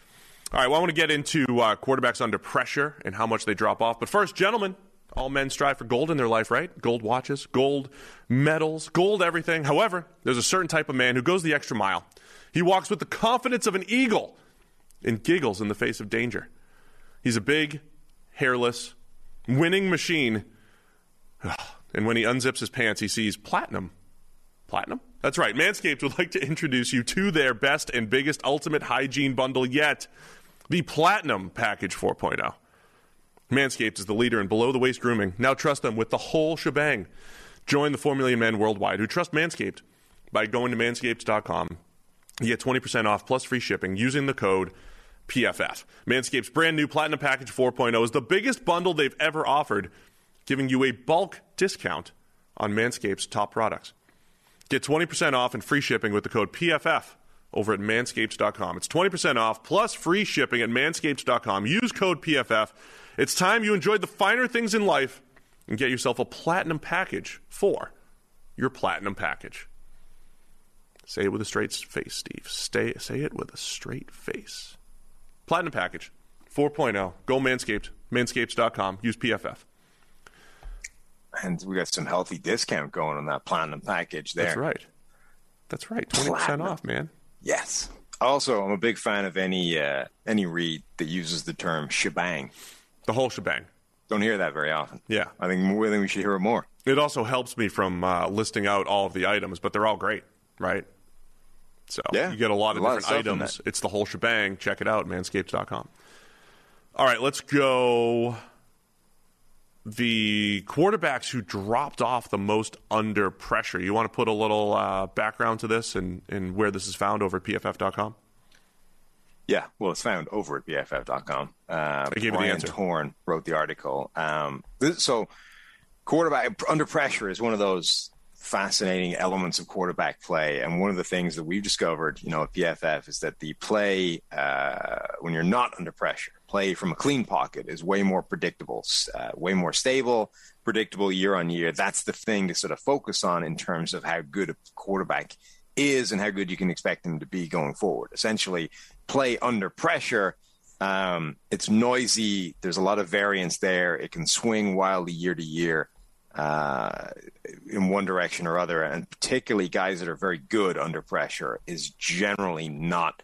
All right, well, I want to get into uh, quarterbacks under pressure and how much they drop off. But first, gentlemen, all men strive for gold in their life, right? Gold watches, gold medals, gold everything. However, there's a certain type of man who goes the extra mile. He walks with the confidence of an eagle and giggles in the face of danger. He's a big, hairless, winning machine. And when he unzips his pants, he sees platinum. Platinum? That's right. Manscaped would like to introduce you to their best and biggest ultimate hygiene bundle yet the Platinum Package 4.0. Manscaped is the leader in below the waist grooming. Now trust them with the whole shebang. Join the 4 million men worldwide who trust Manscaped by going to manscaped.com. You get 20% off plus free shipping using the code PFF. Manscaped's brand new Platinum Package 4.0 is the biggest bundle they've ever offered, giving you a bulk discount on Manscaped's top products. Get 20% off and free shipping with the code PFF over at manscaped.com. It's 20% off plus free shipping at manscaped.com. Use code PFF. It's time you enjoyed the finer things in life and get yourself a platinum package for your platinum package. Say it with a straight face, Steve. Stay, say it with a straight face. Platinum package 4.0. Go Manscaped. Manscaped.com. Use PFF. And we got some healthy discount going on that platinum package there. That's right. That's right. 20% Platinum. off, man. Yes. Also, I'm a big fan of any uh, any read that uses the term shebang. The whole shebang. Don't hear that very often. Yeah. I think more than we should hear it more. It also helps me from uh, listing out all of the items, but they're all great, right? So Yeah. you get a lot of A lot of different items. It's the whole shebang. Check it out, manscaped.com. All right, let's go. The quarterbacks who dropped off the most under pressure. You want to put a little uh, background to this and, and where this is found over at pff.com? Yeah, well, it's found over at pff.com. Uh, gave you the answer. Torn wrote the article. Um, this, so, quarterback under pressure is one of those fascinating elements of quarterback play, and one of the things that we've discovered, you know, at PFF is that the play uh, when you're not under pressure, play from a clean pocket, is way more predictable, uh, way more stable, predictable year on year. That's the thing to sort of focus on in terms of how good a quarterback is and how good you can expect him to be going forward. Essentially, play under pressure. Um, it's noisy. There's a lot of variance there. It can swing wildly year to year uh, in one direction or other. And particularly guys that are very good under pressure is generally not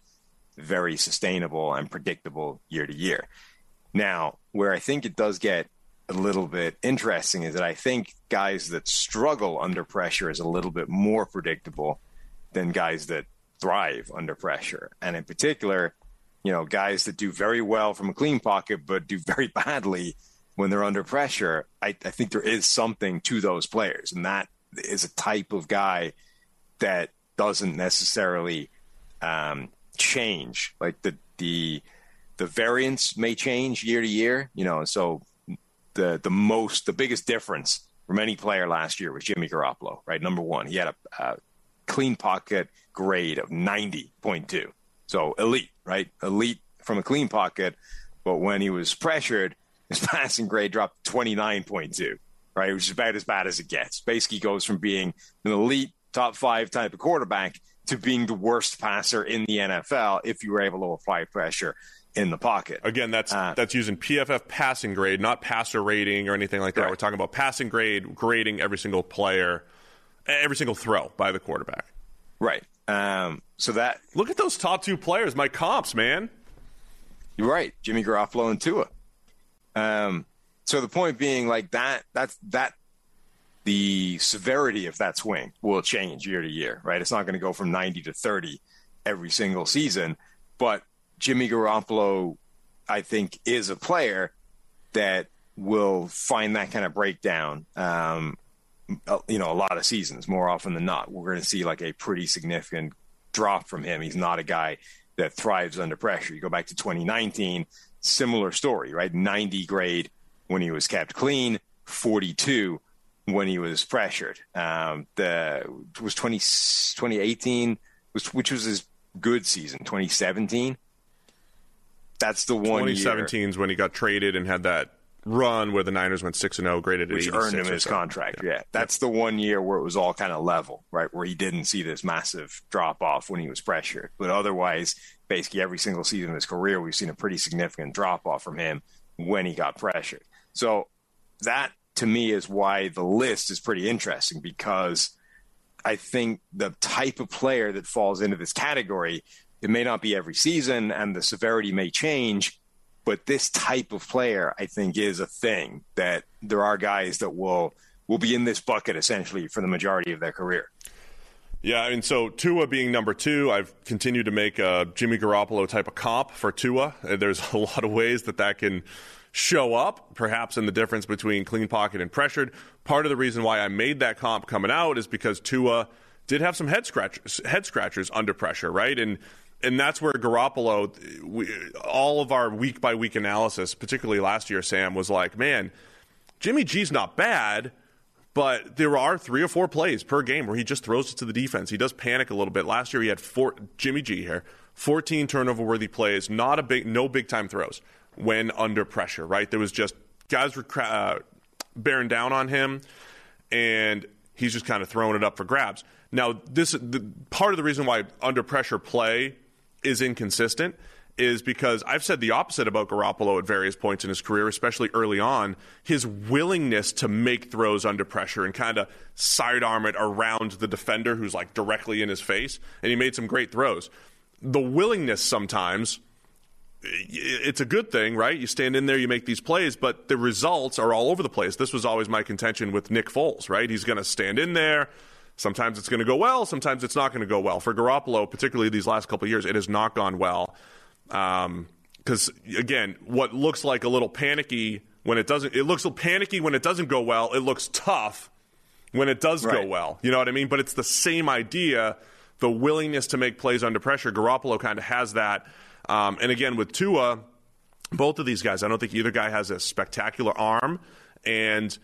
very sustainable and predictable year to year. Now, where I think it does get a little bit interesting is that I think guys that struggle under pressure is a little bit more predictable than guys that thrive under pressure. And in particular, you know, guys that do very well from a clean pocket but do very badly when they're under pressure. I, I think there is something to those players, and that is a type of guy that doesn't necessarily um, change. Like the the the variance may change year to year, you know. So the the most the biggest difference from any player last year was Jimmy Garoppolo, right? Number one, he had a, a clean pocket grade of ninety point two, so elite, right? Elite from a clean pocket. But when he was pressured, his passing grade dropped twenty nine point two, right? Which is about as bad as it gets. Basically, goes from being an elite top five type of quarterback to being the worst passer in the NFL if you were able to apply pressure in the pocket. Again, that's Uh, that's using PFF passing grade, not passer rating or anything like that. Correct. We're talking about passing grade, grading every single player, every single throw by the quarterback. Right. Um, so that Look at those top two players, my comps, man. You're right, Jimmy Garoppolo and Tua. Um, so the point being, like that, that's that. The severity of that swing will change year to year, right? It's not going to go from 90 to 30 every single season, but Jimmy Garoppolo, I think is a player that will find that kind of breakdown. Um, you know, a lot of seasons more often than not, we're going to see like a pretty significant drop from him. He's not a guy that thrives under pressure. You go back to 2019, similar story, right? 90 grade when he was kept clean, 42 when he was pressured. Um, the was 20, 2018, was, which was his good season. 2017. That's the one. 2017 is when he got traded and had that run where the Niners went six and zero, graded at which earned him his so. contract. Yeah. that's the one year where it was all kind of level, right? Where he didn't see this massive drop off when he was pressured. But otherwise, basically every single season of his career, we've seen a pretty significant drop off from him when he got pressured. So that to me is why the list is pretty interesting because I think the type of player that falls into this category, it may not be every season and the severity may change, but this type of player I think is a thing that there are guys that will will be in this bucket essentially for the majority of their career. Yeah, I mean, so Tua being number two, I've continued to make a Jimmy Garoppolo type of comp for Tua. Uh, There's a lot of ways that that can show up, perhaps in the difference between clean pocket and pressured. Part of the reason why I made that comp coming out is because Tua did have some head scratchers, head scratchers under pressure, right? And and that's where Garoppolo, we, all of our week by week analysis, particularly last year, Sam was like, man, Jimmy G's not bad, but there are three or four plays per game where he just throws it to the defense. He does panic a little bit. Last year he had four Jimmy G here, 14 turnover worthy plays, not a big no big time throws when under pressure, right? There was just guys were uh, bearing down on him and he's just kind of throwing it up for grabs. Now, this the, part of the reason why under pressure play is inconsistent is because I've said the opposite about Garoppolo at various points in his career, especially early on. His willingness to make throws under pressure and kind of sidearm it around the defender who's like directly in his face, and he made some great throws. The willingness sometimes it's a good thing, right? You stand in there, you make these plays, but the results are all over the place. This was always my contention with Nick Foles, right? He's going to stand in there. Sometimes it's going to go well, sometimes it's not going to go well. For Garoppolo, particularly these last couple of years, it has not gone well. Because um, again, what looks like a little panicky when it doesn't, it looks panicky when it doesn't go well. It looks tough when it does Right. go well. You know what I mean? But it's the same idea. The willingness to make plays under pressure. Garoppolo kind of has that. Um, and again, with Tua, both of these guys, I don't think either guy has a spectacular arm. And,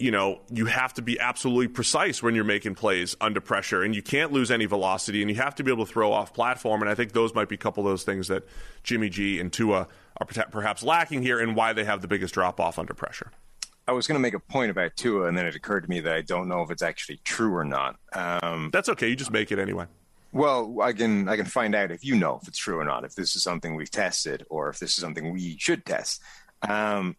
you know, you have to be absolutely precise when you're making plays under pressure. And you can't lose any velocity. And you have to be able to throw off platform. And I think those might be a couple of those things that Jimmy G and Tua are perhaps lacking here and why they have the biggest drop off under pressure. I was going to make a point about Tua, and then it occurred to me that I don't know if it's actually true or not. Um, That's okay. You just make it anyway. Well, I can I can find out if you know if it's true or not, if this is something we've tested or if this is something we should test. Um,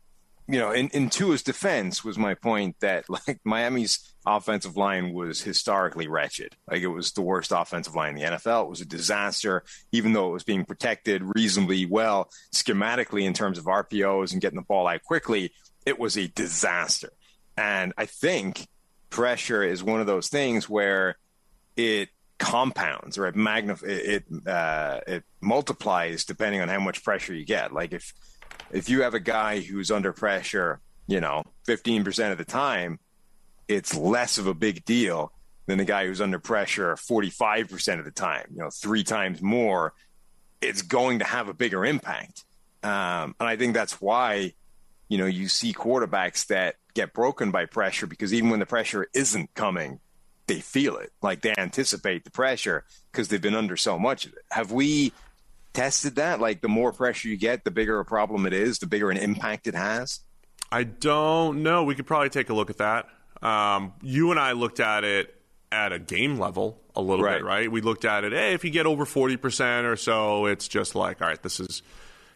you know, in, in Tua's defense was my point that like Miami's offensive line was historically wretched. Like it was the worst offensive line in the NFL. It was a disaster, even though it was being protected reasonably well schematically in terms of RPOs and getting the ball out quickly. It was a disaster. And I think pressure is one of those things where it compounds or it magnif- it it, uh, it multiplies depending on how much pressure you get. Like if if you have a guy who's under pressure, you know, fifteen percent of the time, it's less of a big deal than the guy who's under pressure forty five percent of the time. You know, three times more. It's going to have a bigger impact, um, and I think that's why you know you see quarterbacks that get broken by pressure because even when the pressure isn't coming they feel it like they anticipate the pressure because they've been under so much of it have we tested that like the more pressure you get the bigger a problem it is the bigger an impact it has I don't know. We could probably take a look at that. Um, you and I looked at it at a game level a little Right. bit, right? We looked at it. Hey, if you get over forty percent or so, it's just like, all right, this is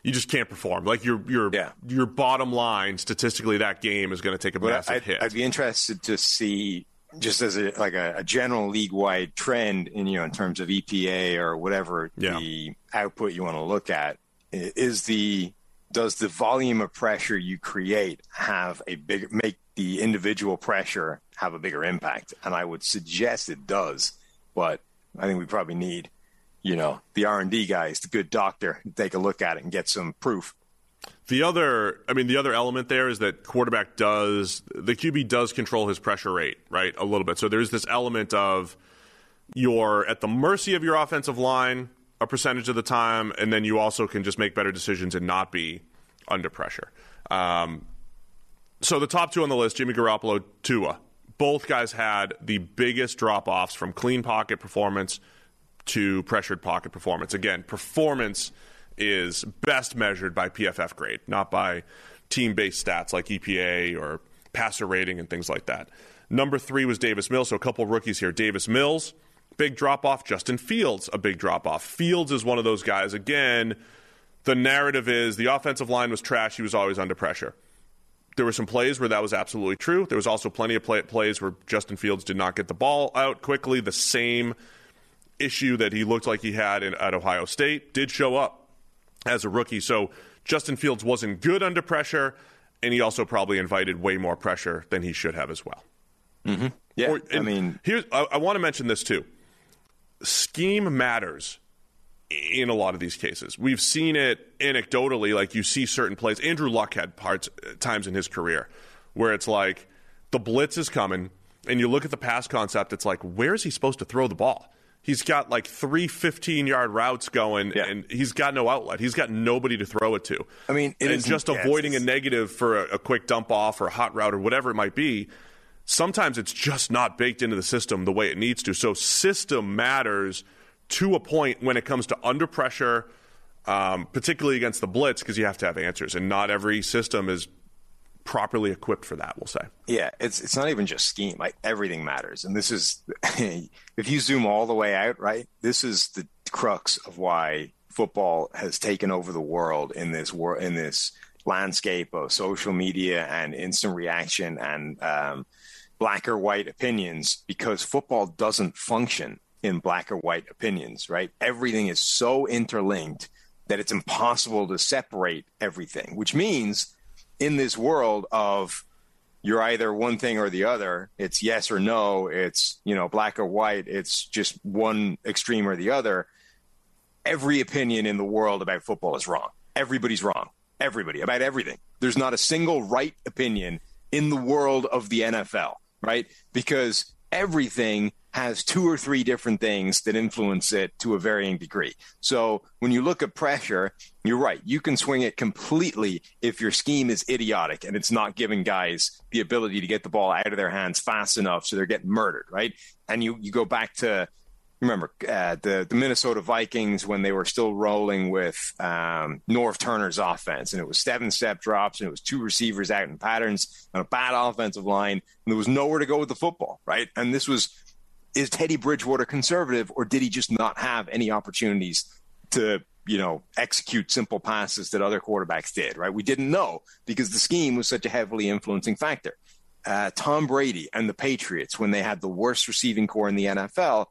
you just can't perform. Like your your Yeah. your bottom line statistically, that game is going to take a but massive I'd, hit. I'd be interested to see just as a like a, a general league wide trend in you know in terms of EPA or whatever Yeah. the output you want to look at is the does the volume of pressure you create have a big make the individual pressure have a bigger impact and I would suggest it does but I think we probably need you know the R&D guys the good doctor to take a look at it and get some proof The other, I mean, the other element there is that quarterback does the QB does control his pressure rate, right, a little bit. So there's this element of you're at the mercy of your offensive line a percentage of the time, and then you also can just make better decisions and not be under pressure. Um, so the top two on the list, Jimmy Garoppolo, Tua, both guys had the biggest drop offs from clean pocket performance to pressured pocket performance. Again, performance is best measured by PFF grade, not by team based stats like EPA or passer rating and things like that. Number three was Davis Mills. So a couple rookies here. Davis Mills, big drop off. Justin Fields, a big drop off. Fields is one of those guys. Again, the narrative is the offensive line was trash. He was always under pressure. There were some plays where that was absolutely true. There was also plenty of play- plays where Justin Fields did not get the ball out quickly. The same issue that he looked like he had in, at Ohio State did show up as a rookie. So Justin Fields wasn't good under pressure, and he also probably invited way more pressure than he should have as well. Mm-hmm. Yeah, Or- I mean, here's I, I want to mention this too. Scheme matters in a lot of these cases. We've seen it anecdotally, like you see certain plays. Andrew Luck had parts times in his career where it's like the blitz is coming, and you look at the pass concept. It's like where is he supposed to throw the ball? He's got like three 15 yard routes going, Yeah. and he's got no outlet. He's got nobody to throw it to. I mean, it and just it's- avoiding a negative for a, a quick dump off or a hot route or whatever it might be sometimes it's just not baked into the system the way it needs to. So system matters to a point when it comes to under pressure, um, particularly against the blitz, because you have to have answers, and not every system is properly equipped for that. We'll say. Yeah, it's it's not even just scheme. Like everything matters, and this is if you zoom all the way out, right? This is the crux of why football has taken over the world in this world in this landscape of social media and instant reaction and um, black or white opinions. Because football doesn't function in black or white opinions, right? Everything is so interlinked that it's impossible to separate everything, which means in this world of you're either one thing or the other. It's yes or no. It's, you know, black or white. It's just one extreme or the other. Every opinion in the world about football is wrong. Everybody's wrong. Everybody about everything. There's not a single right opinion in the world of the NFL, right? Because everything has two or three different things that influence it to a varying degree. So when you look at pressure, you're right. You can swing it completely if your scheme is idiotic and it's not giving guys the ability to get the ball out of their hands fast enough so they're getting murdered, right? And you, you go back to remember uh, the the Minnesota Vikings when they were still rolling with um, Norv Turner's offense, and it was seven step drops, and it was two receivers out in patterns, and a bad offensive line, and there was nowhere to go with the football, right? And this was is Teddy Bridgewater conservative, or did he just not have any opportunities to you know execute simple passes that other quarterbacks did, right? We didn't know because the scheme was such a heavily influencing factor. Uh, Tom Brady and the Patriots, when they had the worst receiving corps in the NFL,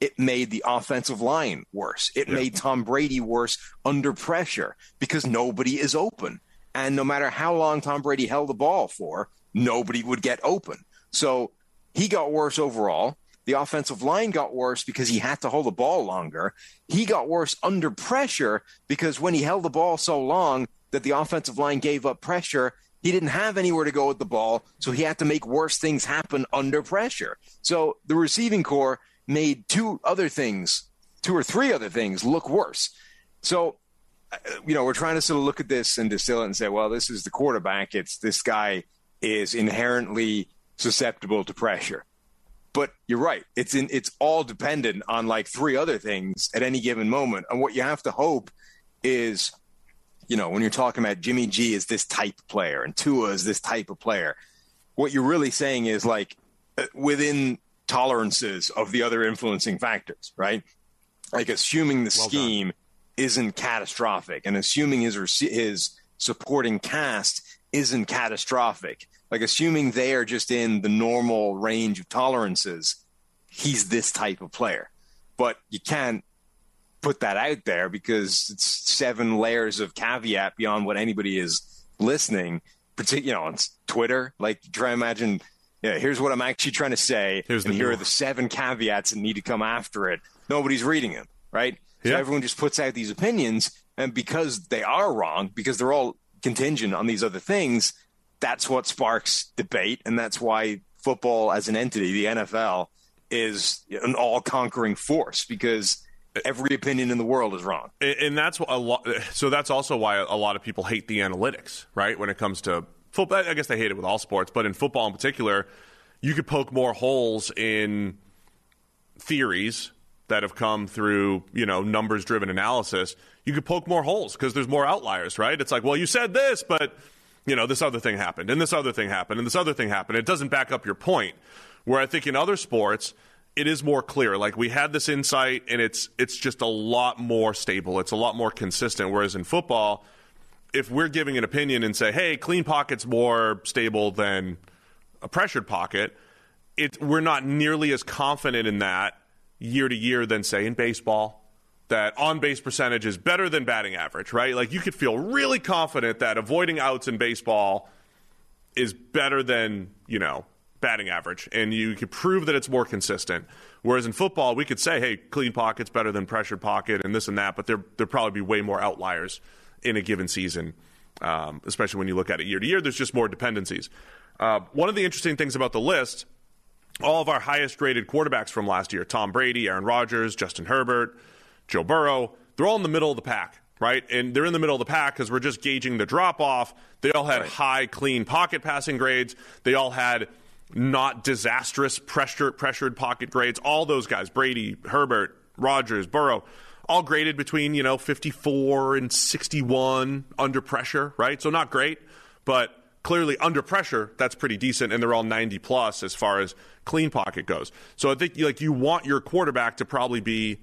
it made the offensive line worse. It made Tom Brady worse under pressure because nobody is open. And no matter how long Tom Brady held the ball for, nobody would get open. So he got worse overall. The offensive line got worse because he had to hold the ball longer. He got worse under pressure because when he held the ball so long that the offensive line gave up pressure, he didn't have anywhere to go with the ball. So he had to make worse things happen under pressure. So the receiving corps made two other things, two or three other things look worse. So, uh, you know, we're trying to sort of look at this and distill it and say, well, this is the quarterback. It's this guy is inherently susceptible to pressure. But you're right. It's in, it's all dependent on like three other things at any given moment. And what you have to hope is, you know, when you're talking about Jimmy G is this type of player and Tua is this type of player, what you're really saying is like uh, within tolerances of the other influencing factors, right? Like assuming the scheme isn't catastrophic and assuming his his supporting cast isn't catastrophic, like assuming they are just in the normal range of tolerances, he's this type of player. But you can't put that out there because it's seven layers of caveat beyond what anybody is listening. Partic- you know, on Twitter, like try to imagine. Yeah, here's what I'm actually trying to say, Here's the and here are the seven caveats that need to come after it. Nobody's reading them, right? So Yeah. everyone just puts out these opinions, and because they are wrong, because they're all contingent on these other things, that's what sparks debate, and that's why football as an entity, the NFL, is an all-conquering force because every opinion in the world is wrong. and that's a lot. So that's also why a lot of people hate the analytics, right? When it comes to football, I guess they hate it with all sports, but in football in particular, you could poke more holes in theories that have come through, you know, numbers driven analysis. You could poke more holes because there's more outliers, right? It's like, well, you said this, but you know, this other thing happened, and this other thing happened, and this other thing happened. It doesn't back up your point. Where I think in other sports, it is more clear. Like we had this insight, and it's it's just a lot more stable. It's a lot more consistent. Whereas in football, if we're giving an opinion and say, "Hey, clean pocket's more stable than a pressured pocket," it we're not nearly as confident in that year to year than say in baseball. That on base percentage is better than batting average, right? Like you could feel really confident that avoiding outs in baseball is better than, you know, batting average, and you could prove that it's more consistent. Whereas in football, we could say, hey, clean pocket's better than pressured pocket and this and that, but there there'd probably be way more outliers in a given season, um, especially when you look at it year to year. There's just more dependencies. Uh, one of the interesting things about the list, all of our highest rated quarterbacks from last year, Tom Brady, Aaron Rodgers, Justin Herbert, Joe Burrow, they're all in the middle of the pack right? And they're in the middle of the pack because we're just gauging the drop off. They all had right. high, clean pocket passing grades. They all had not disastrous pressure, pressured pocket grades. All those guys, Brady, Herbert, Rodgers, Burrow, all graded between, you know, 54 and 61 under pressure, right? So not great, but clearly under pressure, that's pretty decent, and they're all 90 plus as far as clean pocket goes. So I think like you want your quarterback to probably be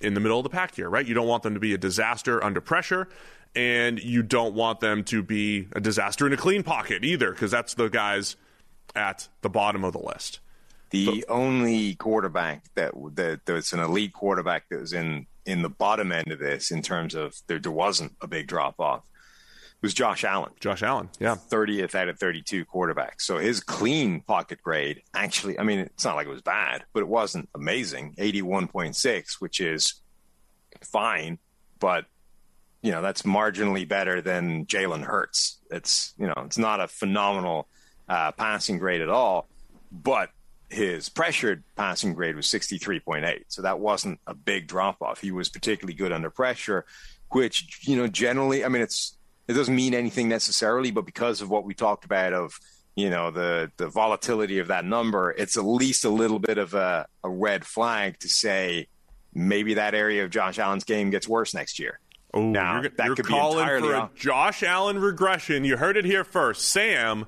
in the middle of the pack here, right? You don't want them to be a disaster under pressure, and you don't want them to be a disaster in a clean pocket either, because that's the guys at the bottom of the list. The so, only quarterback that that that's an elite quarterback that was in in the bottom end of this in terms of there, there wasn't a big drop off was Josh Allen. Josh Allen, yeah. 30th out of 32 quarterbacks. So his clean pocket grade actually, I mean, it's not like it was bad, but it wasn't amazing. 81.6, which is fine, but, you know, that's marginally better than Jalen Hurts. It's, you know, it's not a phenomenal uh, passing grade at all, but his pressured passing grade was 63.8. So that wasn't a big drop off. He was particularly good under pressure, which, you know, generally, I mean, it's, it doesn't mean anything necessarily, but because of what we talked about of you know the the volatility of that number, it's at least a little bit of a, a red flag to say maybe that area of Josh Allen's game gets worse next year. Oh, now you're, that you're could calling be entirely for a Josh Allen regression. You heard it here first. Sam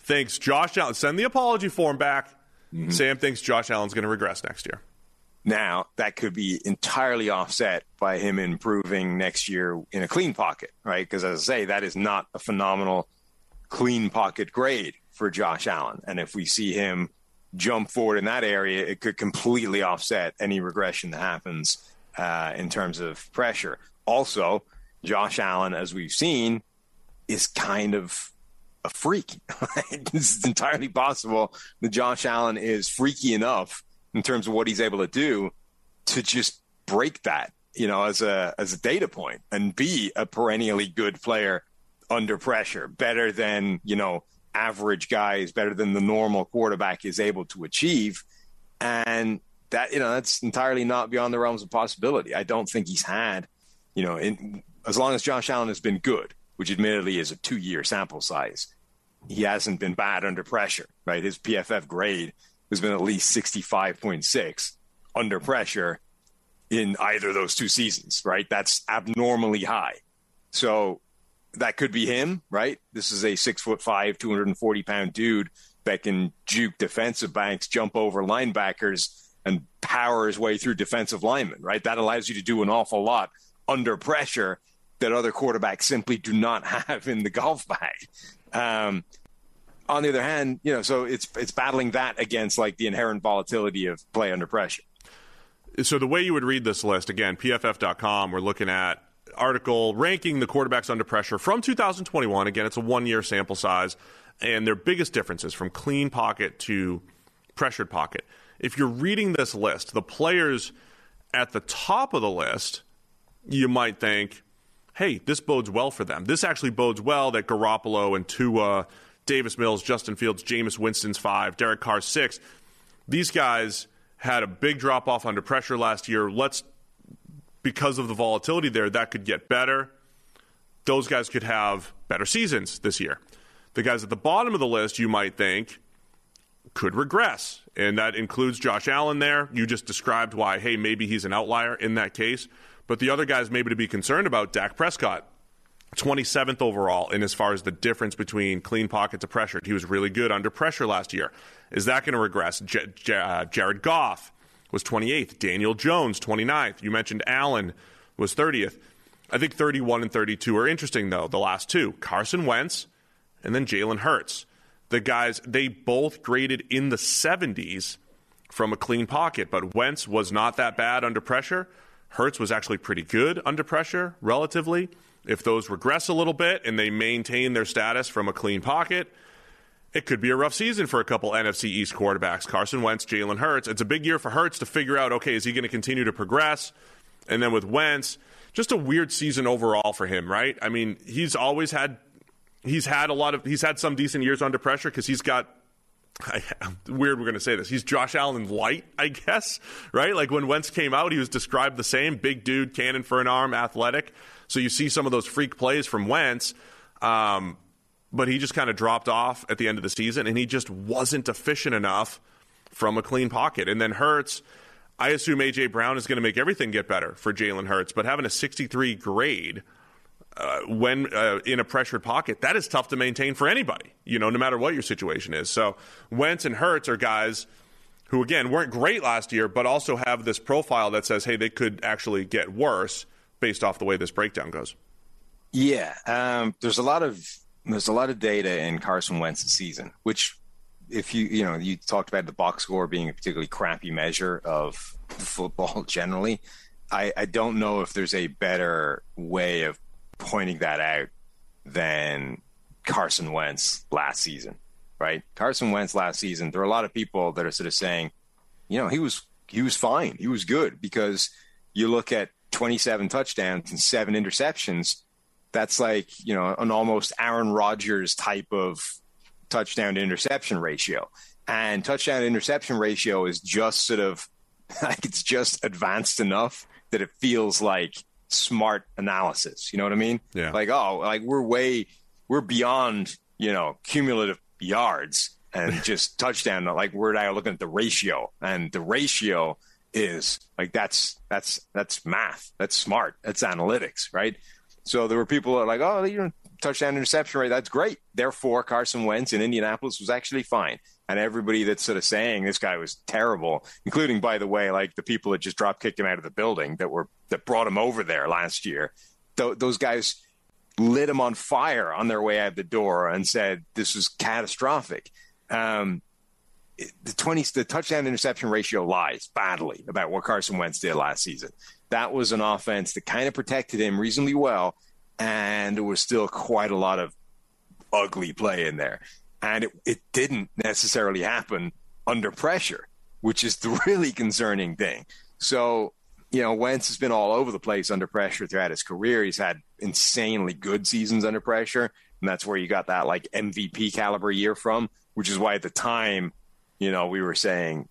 thinks Josh Allen. Send the apology form back. Mm-hmm. Sam thinks Josh Allen's going to regress next year. Now, that could be entirely offset by him improving next year in a clean pocket, right? Because as I say, that is not a phenomenal clean pocket grade for Josh Allen. And if we see him jump forward in that area, it could completely offset any regression that happens uh, in terms of pressure. Also, Josh Allen, as we've seen, is kind of a freak. it's entirely possible that Josh Allen is freaky enough in terms of what he's able to do to just break that, you know, as a as a data point and be a perennially good player under pressure, better than, you know, average guys, better than the normal quarterback is able to achieve. And that, you know, that's entirely not beyond the realms of possibility. I don't think he's had, you know, in, as long as Josh Allen has been good, which admittedly is a two year sample size, he hasn't been bad under pressure, right? His PFF grade has been at least 65.6 under pressure in either of those two seasons, right? That's abnormally high. So that could be him, right? This is a six foot five, 240 pound dude that can juke defensive backs, jump over linebackers, and power his way through defensive linemen, right? That allows you to do an awful lot under pressure that other quarterbacks simply do not have in the golf bag. Um, on the other hand, you know, so it's it's battling that against like the inherent volatility of play under pressure. So the way you would read this list again, PFF.com, we're looking at article ranking the quarterbacks under pressure from 2021. Again, it's a one year sample size, and their biggest differences from clean pocket to pressured pocket. If you're reading this list, the players at the top of the list, you might think, hey, this bodes well for them. This actually bodes well that Garoppolo and Tua, Davis Mills, Justin Fields, Jameis Winston's five, Derek Carr six. These guys had a big drop off under pressure last year. Let's, because of the volatility there, that could get better. Those guys could have better seasons this year. The guys at the bottom of the list, you might think, could regress. And that includes Josh Allen there. You just described why, hey, maybe he's an outlier in that case. But the other guys maybe to be concerned about, Dak Prescott, 27th overall in as far as the difference between clean pocket to pressure. He was really good under pressure last year. Is that going to regress? J- J- uh, Jared Goff was 28th. Daniel Jones, 29th. You mentioned Allen was 30th. I think 31 and 32 are interesting, though, the last two. Carson Wentz and then Jalen Hurts. The guys, they both graded in the 70s from a clean pocket, but Wentz was not that bad under pressure. Hurts was actually pretty good under pressure, relatively. If those regress a little bit and they maintain their status from a clean pocket, it could be a rough season for a couple NFC East quarterbacks. Carson Wentz, Jalen Hurts. It's a big year for Hurts to figure out okay, is he going to continue to progress? And then with Wentz, just a weird season overall for him, right? I mean, he's always had he's had a lot of he's had some decent years under pressure because he's got I, weird we're going to say this. He's Josh Allen light, I guess, right? Like when Wentz came out, he was described the same big dude, cannon for an arm, athletic. So you see some of those freak plays from Wentz. Um, but he just kind of dropped off at the end of the season, and he just wasn't efficient enough from a clean pocket. And then Hurts, I assume A.J. Brown is going to make everything get better for Jalen Hurts, but having a 63 grade uh, when uh, in a pressured pocket, that is tough to maintain for anybody, you know, no matter what your situation is. So Wentz and Hurts are guys who, again, weren't great last year, but also have this profile that says, hey, they could actually get worse based off the way this breakdown goes. Yeah, um, there's a lot of there's a lot of data in Carson Wentz's season, which if you you know you talked about the box score being a particularly crappy measure of football generally. I, I don't know if there's a better way of pointing that out than Carson Wentz last season, right? Carson Wentz last season, there are a lot of people that are sort of saying, you know, he was he was fine, he was good because you look at 27 touchdowns and seven interceptions. That's like you know an almost Aaron Rodgers type of touchdown to interception ratio, and touchdown to interception ratio is just sort of like it's just advanced enough that it feels like smart analysis. You know what I mean? Yeah. Like, oh, like we're way, we're beyond, you know, cumulative yards and just touchdown. Like we're now looking at the ratio, and the ratio is like that's that's that's math. That's smart. That's analytics, right? So there were people that are like, oh, you know, touchdown interception rate. That's great. Therefore, Carson Wentz in Indianapolis was actually fine. And everybody that's sort of saying this guy was terrible, including, by the way, like the people that just drop kicked him out of the building that were that brought him over there last year. Th- those guys lit him on fire on their way out the door and said this was catastrophic. Um, the 20 the touchdown interception ratio lies badly about what Carson Wentz did last season. That was an offense that kind of protected him reasonably well and there was still quite a lot of ugly play in there. And it, it didn't necessarily happen under pressure, which is the really concerning thing. So, you know, Wentz has been all over the place under pressure throughout his career. He's had insanely good seasons under pressure. And that's where you got that like MVP caliber year from, which is why at the time, you know, we were saying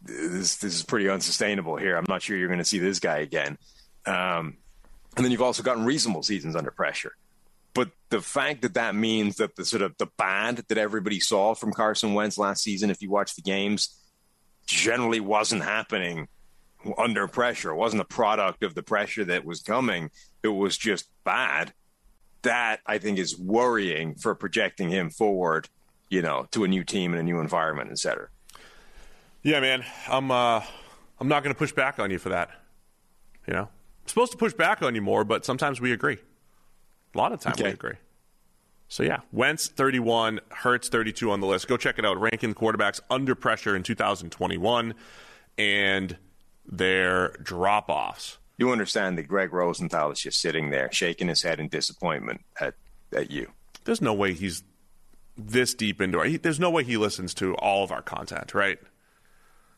this, this is pretty unsustainable here. I'm not sure you're going to see this guy again. Um, and then you've also gotten reasonable seasons under pressure. But the fact that that means that the sort of the bad that everybody saw from Carson Wentz last season, if you watch the games, generally wasn't happening under pressure. It wasn't a product of the pressure that was coming. It was just bad. That I think is worrying for projecting him forward, you know, to a new team and a new environment, et cetera. Yeah, man. I'm uh, I'm not going to push back on you for that. You know, I'm supposed to push back on you more, but sometimes we agree. A lot of times Okay. we agree. So yeah, Wentz 31, Hurts 32 on the list. Go check it out. Ranking the quarterbacks under pressure in 2021 and their drop offs. You understand that Gregg Rosenthal is just sitting there shaking his head in disappointment at, at you. There's no way he's this deep into it. He, there's no way he listens to all of our content, right?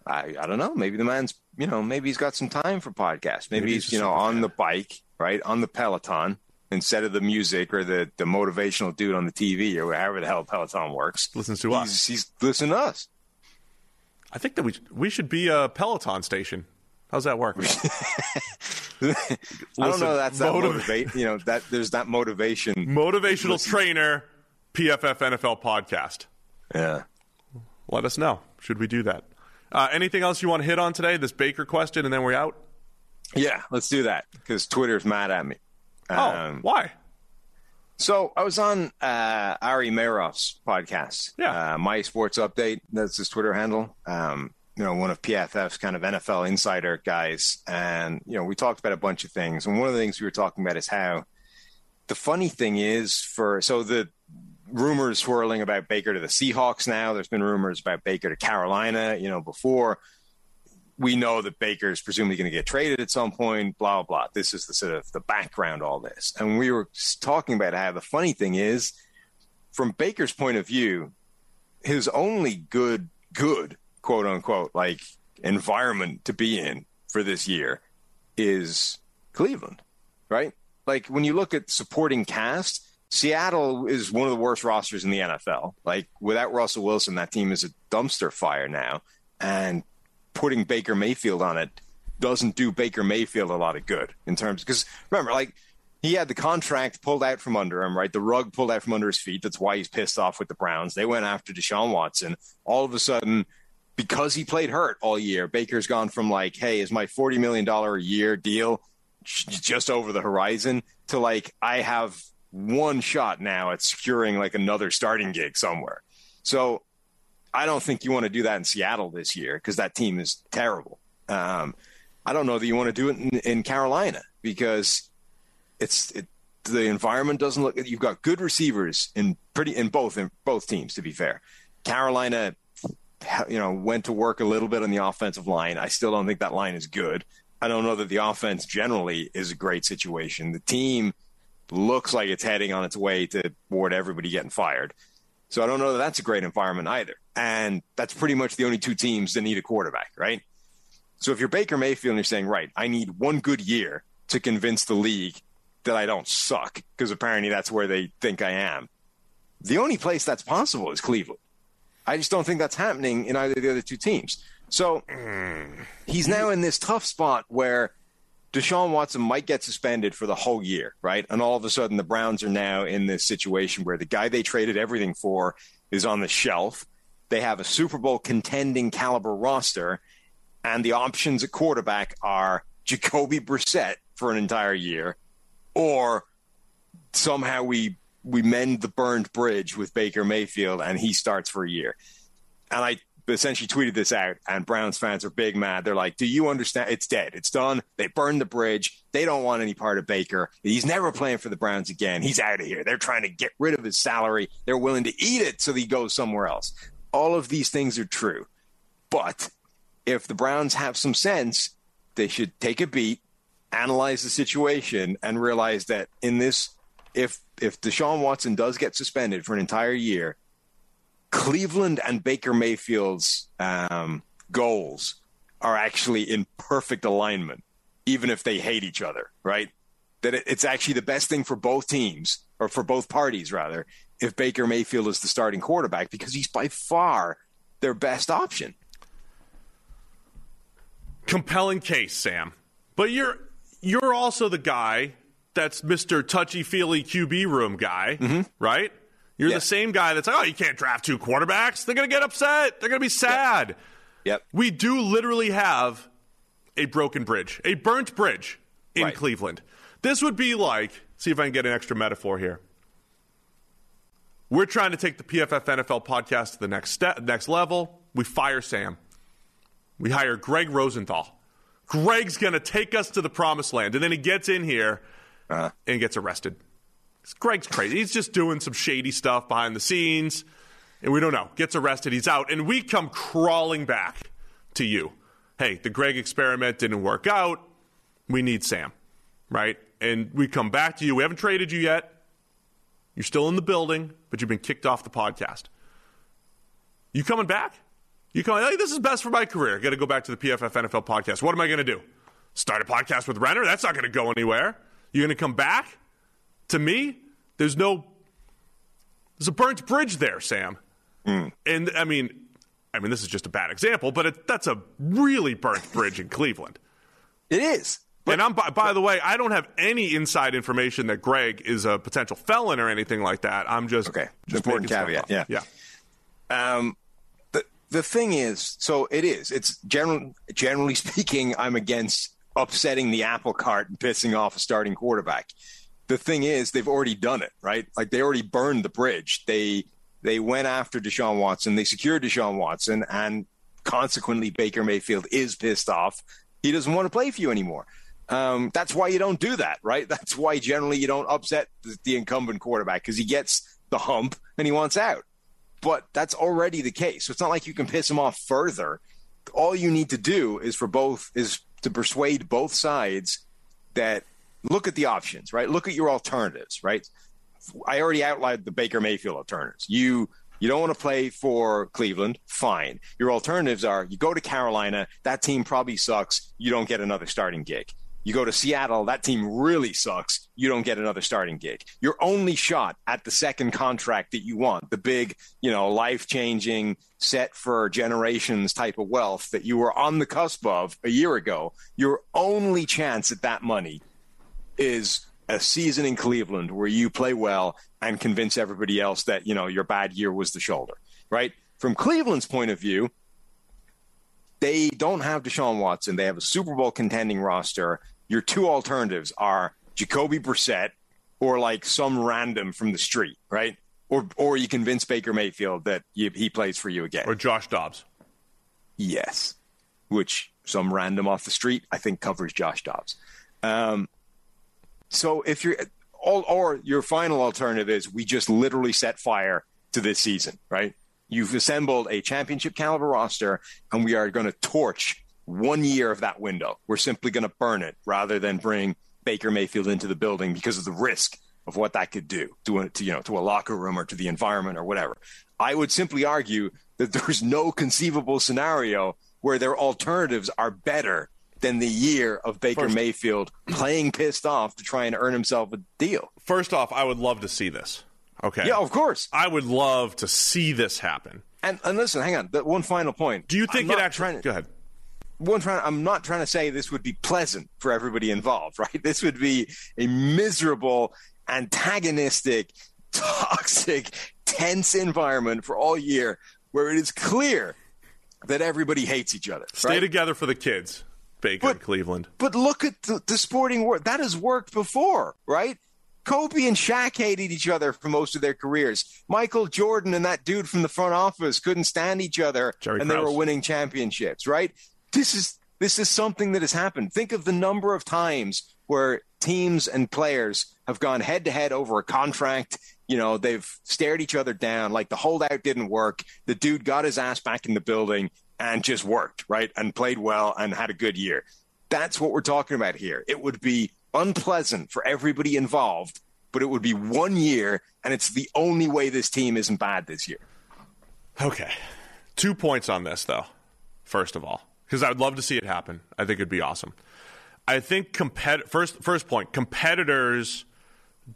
I, I don't know. Maybe the man's, you know, maybe he's got some time for podcasts. Maybe, Maybe he's you know, on the bike, right? On the Peloton, instead of the music or the, the motivational dude on the TV or however the hell Peloton works. Listens to he's, us. He's listening to us. I think that we we should be a Peloton station. How's that work? I don't know. That's that motiv- motivate. You know that there's that motivation. Motivational trainer, PFF NFL podcast. Yeah. Let us know. Should we do that? Uh, anything else you want to hit on today? This Baker question, and then we're out. Yeah. Let's do that because Twitter's mad at me. Oh, Um, why? So I was on uh, Ari Meirov's podcast. Yeah. Uh, My Sports Update. That's his Twitter handle. Um, you know, one of PFF's kind of NFL insider guys. And, you know, we talked about a bunch of things. And one of the things we were talking about is how the funny thing is for, so the rumors swirling about Baker to the Seahawks now, there's been rumors about Baker to Carolina, you know, before. We know that Baker's presumably going to get traded at some point, blah, blah. This is the sort of the background, all this. And we were talking about how the funny thing is, from Baker's point of view, his only good, good, quote unquote, like environment to be in for this year is Cleveland, right? Like when you look at supporting cast, Seattle is one of the worst rosters in the NFL. Like without Russell Wilson, that team is a dumpster fire now. And putting Baker Mayfield on it doesn't do Baker Mayfield a lot of good in terms because remember, like he had the contract pulled out from under him, right? The rug pulled out from under his feet. That's why he's pissed off with the Browns. They went after Deshaun Watson. All of a sudden, because he played hurt all year, Baker's gone from like, hey, is my $40 million a year deal just over the horizon to like, I have one shot now at securing like another starting gig somewhere. So I don't think you want to do that in Seattle this year because that team is terrible. Um, I don't know that you want to do it in, in Carolina because it's it, the environment doesn't look. You've got good receivers in pretty in both in both teams. To be fair, Carolina, you know, went to work a little bit on the offensive line. I still don't think that line is good. I don't know that the offense generally is a great situation. The team looks like it's heading on its way to toward everybody getting fired. So I don't know that that's a great environment either. And that's pretty much the only two teams that need a quarterback, right? So if you're Baker Mayfield and you're saying, right, I need one good year to convince the league that I don't suck, because apparently that's where they think I am. The only place that's possible is Cleveland. I just don't think that's happening in either of the other two teams. So hmm. he's now in this tough spot where Deshaun Watson might get suspended for the whole year, right? And all of a sudden, the Browns are now in this situation where the guy they traded everything for is on the shelf. They have a Super Bowl contending caliber roster, and the options at quarterback are Jacoby Brissett for an entire year, or somehow we we mend the burned bridge with Baker Mayfield and he starts for a year. And I essentially tweeted this out, and Browns fans are big mad. They're like, "Do you understand? It's dead. It's done. They burned the bridge. They don't want any part of Baker. He's never playing for the Browns again. He's out of here. They're trying to get rid of his salary. They're willing to eat it so he goes somewhere else." All of these things are true, but if the Browns have some sense, they should take a beat, analyze the situation, and realize that in this, if if Deshaun Watson does get suspended for an entire year, Cleveland and Baker Mayfield's um, goals are actually in perfect alignment, even if they hate each other, right? That it, it's actually the best thing for both teams, or for both parties, rather, if Baker Mayfield is the starting quarterback, because he's by far their best option. compelling case, Sam. But you're you're also the guy that's Mr. Touchy Feely QB room guy, right? You're Yeah. the same guy that's like, oh, you can't draft two quarterbacks. They're gonna get upset. They're gonna be sad. Yep. We do literally have a broken bridge, a burnt bridge in Right. Cleveland. This would be like, see if I can get an extra metaphor here. We're trying to take the PFF NFL podcast to the next step, next level. We fire Sam. We hire Gregg Rosenthal. Gregg's going to take us to the promised land. And then he gets in here Uh-huh. and gets arrested. Gregg's crazy. He's just doing some shady stuff behind the scenes. And we don't know. Gets arrested. He's out. And we come crawling back to you. Hey, the Greg experiment didn't work out. We need Sam. Right? And we come back to you. We haven't traded you yet. You're still in the building, but you've been kicked off the podcast. You coming back? You coming? Hey, this is best for my career. Got to go back to the PFF NFL podcast. What am I going to do? Start a podcast with Renner? That's not going to go anywhere. You're going to come back? To me, there's no there's a burnt bridge there, Sam. And I mean, I mean, this is just a bad example, but it, that's a really burnt bridge in Cleveland. It is. and I'm by, by the way, I don't have any inside information that Gregg is a potential felon or anything like that. I'm just Okay. just Important caveat, yeah. yeah. Um, the the thing is, so it is. It's general, generally speaking, I'm against upsetting the apple cart and pissing off a starting quarterback. The thing is, they've already done it, right? Like they already burned the bridge. They they went after Deshaun Watson. They secured Deshaun Watson, and consequently, Baker Mayfield is pissed off. He doesn't want to play for you anymore. Um, that's why you don't do that, right? That's why generally you don't upset the, the incumbent quarterback because he gets the hump and he wants out but that's already the case. So it's not like you can piss him off further. All you need to do is for both is to persuade both sides that look at the options, right? Look at your alternatives, right? I already outlined the Baker Mayfield alternatives. You you don't want to play for Cleveland, fine. Your alternatives are you go to Carolina, that team probably sucks, you don't get another starting gig. You go to Seattle, that team really sucks. You don't get another starting gig. Your only shot at the second contract that you want, the big, you know, life changing, set for generations type of wealth that you were on the cusp of a year ago, your only chance at that money is a season in Cleveland where you play well and convince everybody else that, you know, your bad year was the shoulder, right? From Cleveland's point of view, they don't have Deshaun Watson. They have a Super Bowl contending roster. Your two alternatives are Jacoby Brissett or like some random from the street, right? Or or you convince Baker Mayfield that you, he plays for you again. Or Josh Dobbs. Yes, which some random off the street I think covers Josh Dobbs. Um, so if you're all, or your final alternative is we just literally set fire to this season, right? You've assembled a championship caliber roster, and we are going to torch one year of that window. We're simply going to burn it rather than bring Baker Mayfield into the building because of the risk of what that could do to, a, to you know to a locker room or to the environment or whatever. I would simply argue that there's no conceivable scenario where their alternatives are better than the year of Baker First- Mayfield playing pissed off to try and earn himself a deal. First off, I would love to see this. Okay. Yeah, of course. I would love to see this happen. And, and listen, hang on. One final point. Do you think I'm it actually? to- Go ahead. one trying I'm not trying to say this would be pleasant for everybody involved, right? This would be a miserable, antagonistic, toxic, tense environment for all year where it is clear that everybody hates each other. Stay right? together for the kids, Baker But- Cleveland. But look at the, the sporting world. That has worked before, right? Kobe and Shaq hated each other for most of their careers. Michael Jordan and that dude from the front office couldn't stand each other, Jerry and they were winning championships, right? This is this is something that has happened. Think of the number of times where teams and players have gone head to head over a contract. You know, they've stared each other down. Like the holdout didn't work. The dude got his ass back in the building and just worked, right? And played well and had a good year. That's what we're talking about here. It would be unpleasant for everybody involved, but it would be one year, and it's the only way this team isn't bad this year. Okay. Two points on this, though, first of all, because I would love to see it happen. I think it'd be awesome. I think compet- first, first point competitors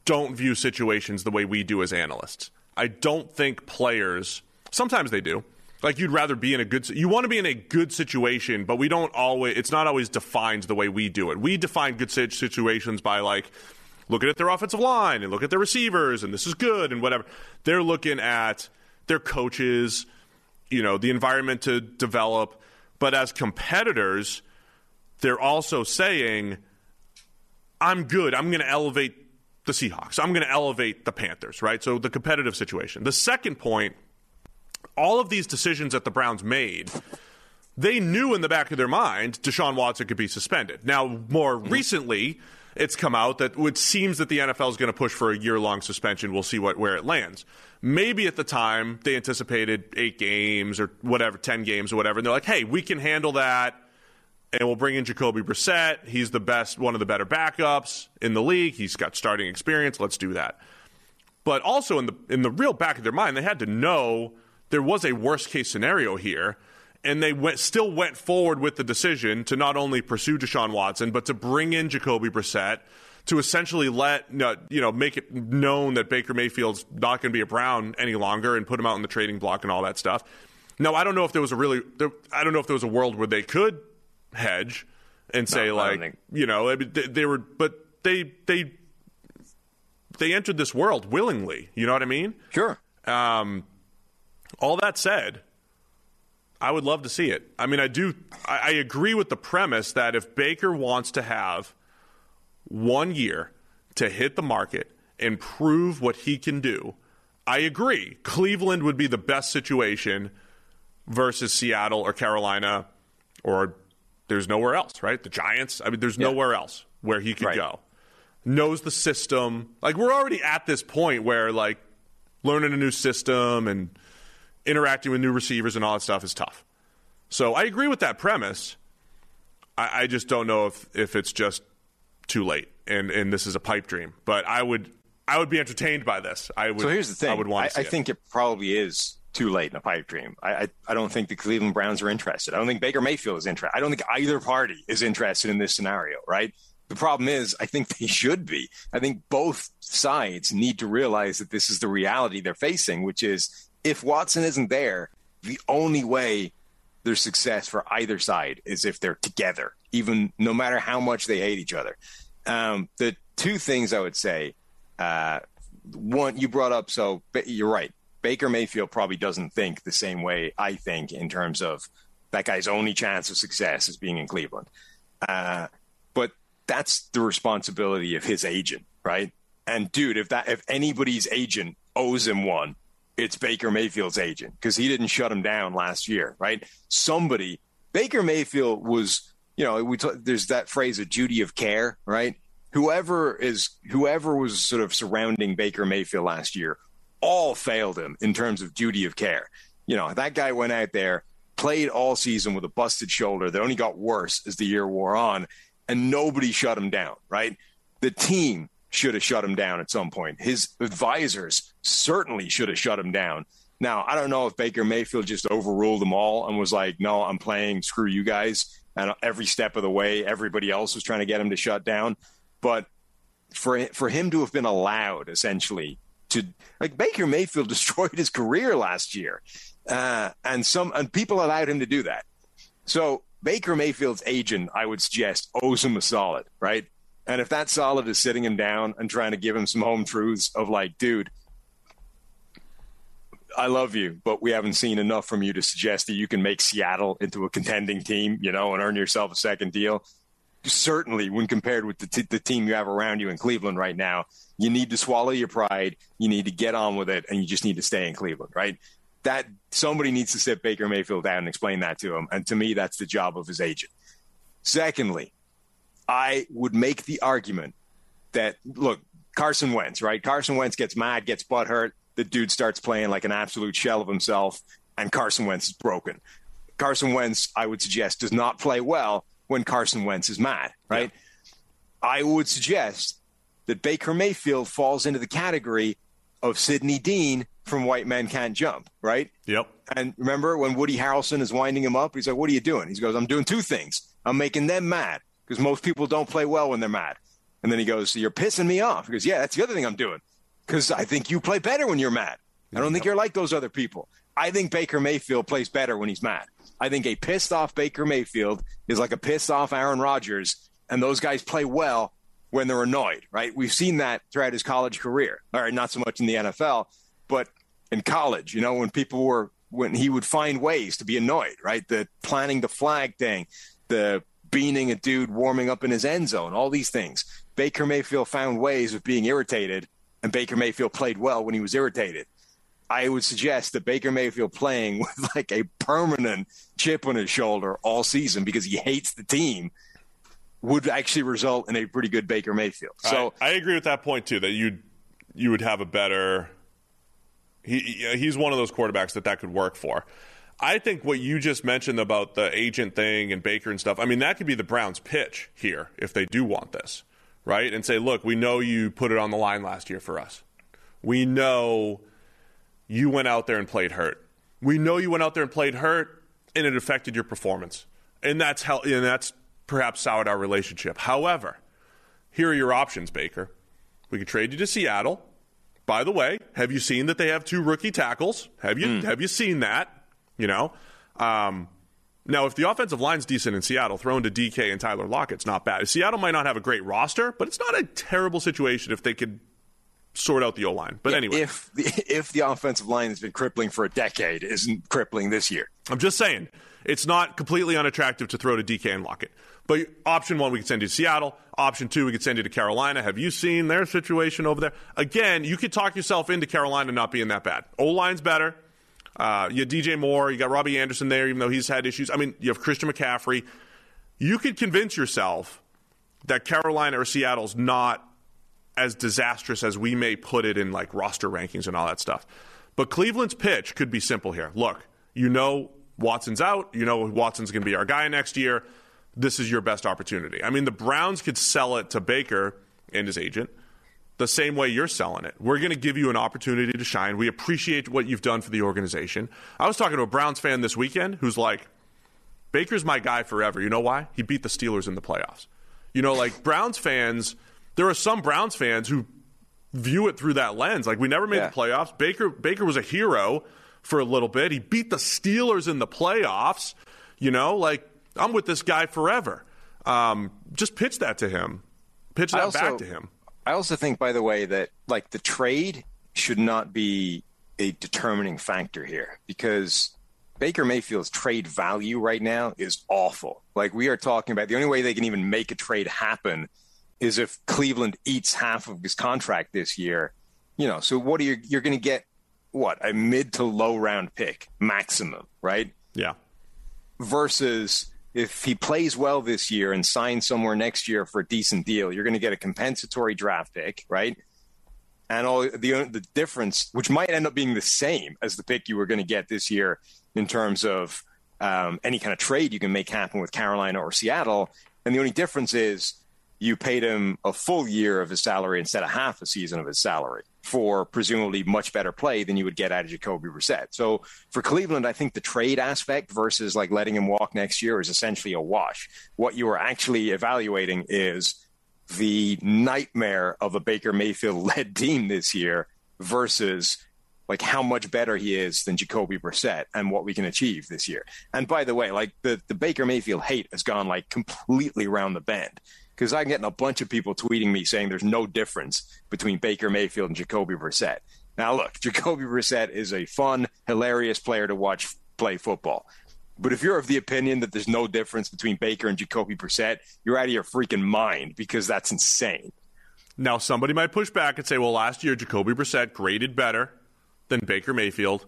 don't view situations the way we do as analysts. I don't think players, sometimes they do. Like you'd rather be in a good, you want to be in a good situation, but we don't always. It's not always defined the way we do it. We define good situations by like looking at their offensive line and look at their receivers, and this is good and whatever. They're looking at their coaches, you know, the environment to develop. But as competitors, they're also saying, I'm good. I'm going to elevate the Seahawks. I'm going to elevate the Panthers, right? So the competitive situation. The second point, all of these decisions that the Browns made, they knew in the back of their mind Deshaun Watson could be suspended. Now, more mm-hmm. recently, it's come out that it seems that the NFL is going to push for a year long suspension. We'll see what where it lands. Maybe at the time they anticipated eight games or whatever, ten games or whatever, and they're like, "Hey, we can handle that." and we'll bring in Jacoby Brissett. He's the best, one of the better backups in the league. He's got starting experience. Let's do that. But also in the in the real back of their mind, they had to know there was a worst case scenario here, and they went still went forward with the decision to not only pursue Deshaun Watson, but to bring in Jacoby Brissett to essentially let you know make it known that Baker Mayfield's not going to be a Brown any longer and put him out in the trading block and all that stuff. Now, I don't know if there was a really, there, I don't know if there was a world where they could hedge and say No, like, think- you know, they, they were, but they they they entered this world willingly. You know what I mean? Sure. Um, all that said, I would love to see it. I mean, I do. I, I agree with the premise that if Baker wants to have one year to hit the market and prove what he can do, I agree. Cleveland would be the best situation versus Seattle or Carolina, or there's nowhere else, right? The Giants. I mean, there's nowhere else where he could Right. go. Knows the system. Like we're already at this point where like learning a new system and interacting with new receivers and all that stuff is tough. So I agree with that premise. I, I just don't know if, if it's just too late and, and this is a pipe dream. But I would I would be entertained by this. I would. So here's the thing. I would want I, I think it probably is too late in a pipe dream. I, I, I don't think the Cleveland Browns are interested. I don't think Baker Mayfield is interested. I don't think either party is interested in this scenario, right? The problem is, I think they should be. I think both sides need to realize that this is the reality they're facing, which is if Watson isn't there, the only way there's success for either side is if they're together, even no matter how much they hate each other. Um, the two things I would say uh, one you brought up so you're right. Baker mayfield probably doesn't think the same way i think in terms of that guy's only chance of success is being in cleveland. Uh, but that's the responsibility of his agent right? And dude if that if anybody's agent owes him one it's baker mayfield's agent because he didn't shut him down last year right somebody baker mayfield was you know we t- there's that phrase a duty of care right whoever is whoever was sort of surrounding Baker Mayfield last year all failed him in terms of duty of care. You know, that guy went out there, played all season with a busted shoulder that only got worse as the year wore on, and nobody shut him down, right? The team should have shut him down at some point. His advisors certainly should have shut him down. Now, I don't know if Baker Mayfield just overruled them all and was like, no, I'm playing, screw you guys. And every step of the way, everybody else was trying to get him to shut down. But for for him to have been allowed essentially to like Baker Mayfield destroyed his career last year, uh, and some and people allowed him to do that. So Baker Mayfield's agent, I would suggest, owes him a solid, right? And if that solid is sitting him down and trying to give him some home truths of like, dude, I love you, but we haven't seen enough from you to suggest that you can make Seattle into a contending team, you know, and earn yourself a second deal certainly when compared with the, t- the team you have around you in Cleveland right now, you need to swallow your pride. You need to get on with it, and you just need to stay in Cleveland, right? That somebody needs to sit Baker Mayfield down and explain that to him. And to me, that's the job of his agent. Secondly, I would make the argument that look, Carson Wentz, right? Carson Wentz gets mad, gets butthurt. The dude starts playing like an absolute shell of himself, and Carson Wentz is broken. Carson Wentz, I would suggest, does not play well when Carson Wentz is mad, right? I would suggest that Baker Mayfield falls into the category of Sidney Deane from White Men Can't Jump, right? Yep. And remember when Woody Harrelson is winding him up, he's like, What are you doing? He goes, I'm doing two things. I'm making them mad because most people don't play well when they're mad. And then he goes, You're pissing me off. He goes, Yeah, that's the other thing I'm doing because I think you play better when you're mad. I don't think you're like those other people. I think Baker Mayfield plays better when he's mad. I think a pissed off Baker Mayfield is like a pissed off Aaron Rodgers, and those guys play well when they're annoyed, right? We've seen that throughout his college career. All right, not so much in the NFL, but in college, you know, when people were when he would find ways to be annoyed, right? The planning the flag thing, the beaning a dude warming up in his end zone, all these things. Baker Mayfield found ways of being irritated, and Baker Mayfield played well when he was irritated. I would suggest that Baker Mayfield playing with like a permanent chip on his shoulder all season because he hates the team would actually result in a pretty good Baker Mayfield. So I, I agree with that point too. That you you would have a better. He he's one of those quarterbacks that that could work for. I think what you just mentioned about the agent thing and Baker and stuff. I mean, that could be the Browns' pitch here if they do want this, right? And say, look, we know you put it on the line last year for us. We know you went out there and played hurt. We know you went out there and played hurt, and it affected your performance, and that's how, and that's perhaps soured our relationship. However, here are your options, Baker. We could trade you to Seattle. By the way, have you seen that they have two rookie tackles? Have you Hmm. have you seen that? You know, um, now if the offensive line's decent in Seattle, thrown to DK and Tyler Lockett's not bad. Seattle might not have a great roster, but it's not a terrible situation if they could sort out the O line. But anyway, if the if the offensive line has been crippling for a decade, isn't crippling this year. I'm just saying it's not completely unattractive to throw to DK and Lockett. But option one, we could send you to Seattle. Option two, we could send you to Carolina. Have you seen their situation over there? Again, you could talk yourself into Carolina not being that bad. O line's better. Uh, you have DJ Moore. You got Robbie Anderson there, even though he's had issues. I mean, you have Christian McCaffrey. You could convince yourself that Carolina or Seattle's not as disastrous as we may put it in like roster rankings and all that stuff. But Cleveland's pitch could be simple here. Look, you know Watson's out. You know Watson's going to be our guy next year. This is your best opportunity. I mean, the Browns could sell it to Baker and his agent the same way you're selling it. We're going to give you an opportunity to shine. We appreciate what you've done for the organization. I was talking to a Browns fan this weekend who's like, Baker's my guy forever. You know why? He beat the Steelers in the playoffs. You know, like Browns fans, there are some Browns fans who view it through that lens. Like we never made Yeah. the playoffs. Baker Baker was a hero for a little bit. He beat the Steelers in the playoffs. You know, like I'm with this guy forever. Um, just pitch that to him. Pitch that back to him. I also think, by the way, that like the trade should not be a determining factor here because Baker Mayfield's trade value right now is awful. Like we are talking about the only way they can even make a trade happen is if Cleveland eats half of his contract this year. You know, so what are you you're going to get what a mid to low round pick maximum, right? Yeah. versus if he plays well this year and signs somewhere next year for a decent deal, you're going to get a compensatory draft pick, right? And all the the difference, which might end up being the same as the pick you were going to get this year in terms of um, any kind of trade you can make happen with Carolina or Seattle, and the only difference is you paid him a full year of his salary instead of half a season of his salary for presumably much better play than you would get out of Jacoby Brissett. So for Cleveland, I think the trade aspect versus like letting him walk next year is essentially a wash. What you are actually evaluating is the nightmare of a Baker Mayfield led team this year versus like how much better he is than Jacoby Brissett and what we can achieve this year. And by the way, like the, the Baker Mayfield hate has gone like completely round the bend because I'm getting a bunch of people tweeting me saying there's no difference between Baker Mayfield and Jacoby Brissett. Now, look, Jacoby Brissett is a fun, hilarious player to watch play football. But if you're of the opinion that there's no difference between Baker and Jacoby Brissett, you're out of your freaking mind because that's insane. Now, somebody might push back and say, well, last year Jacoby Brissett graded better than Baker Mayfield.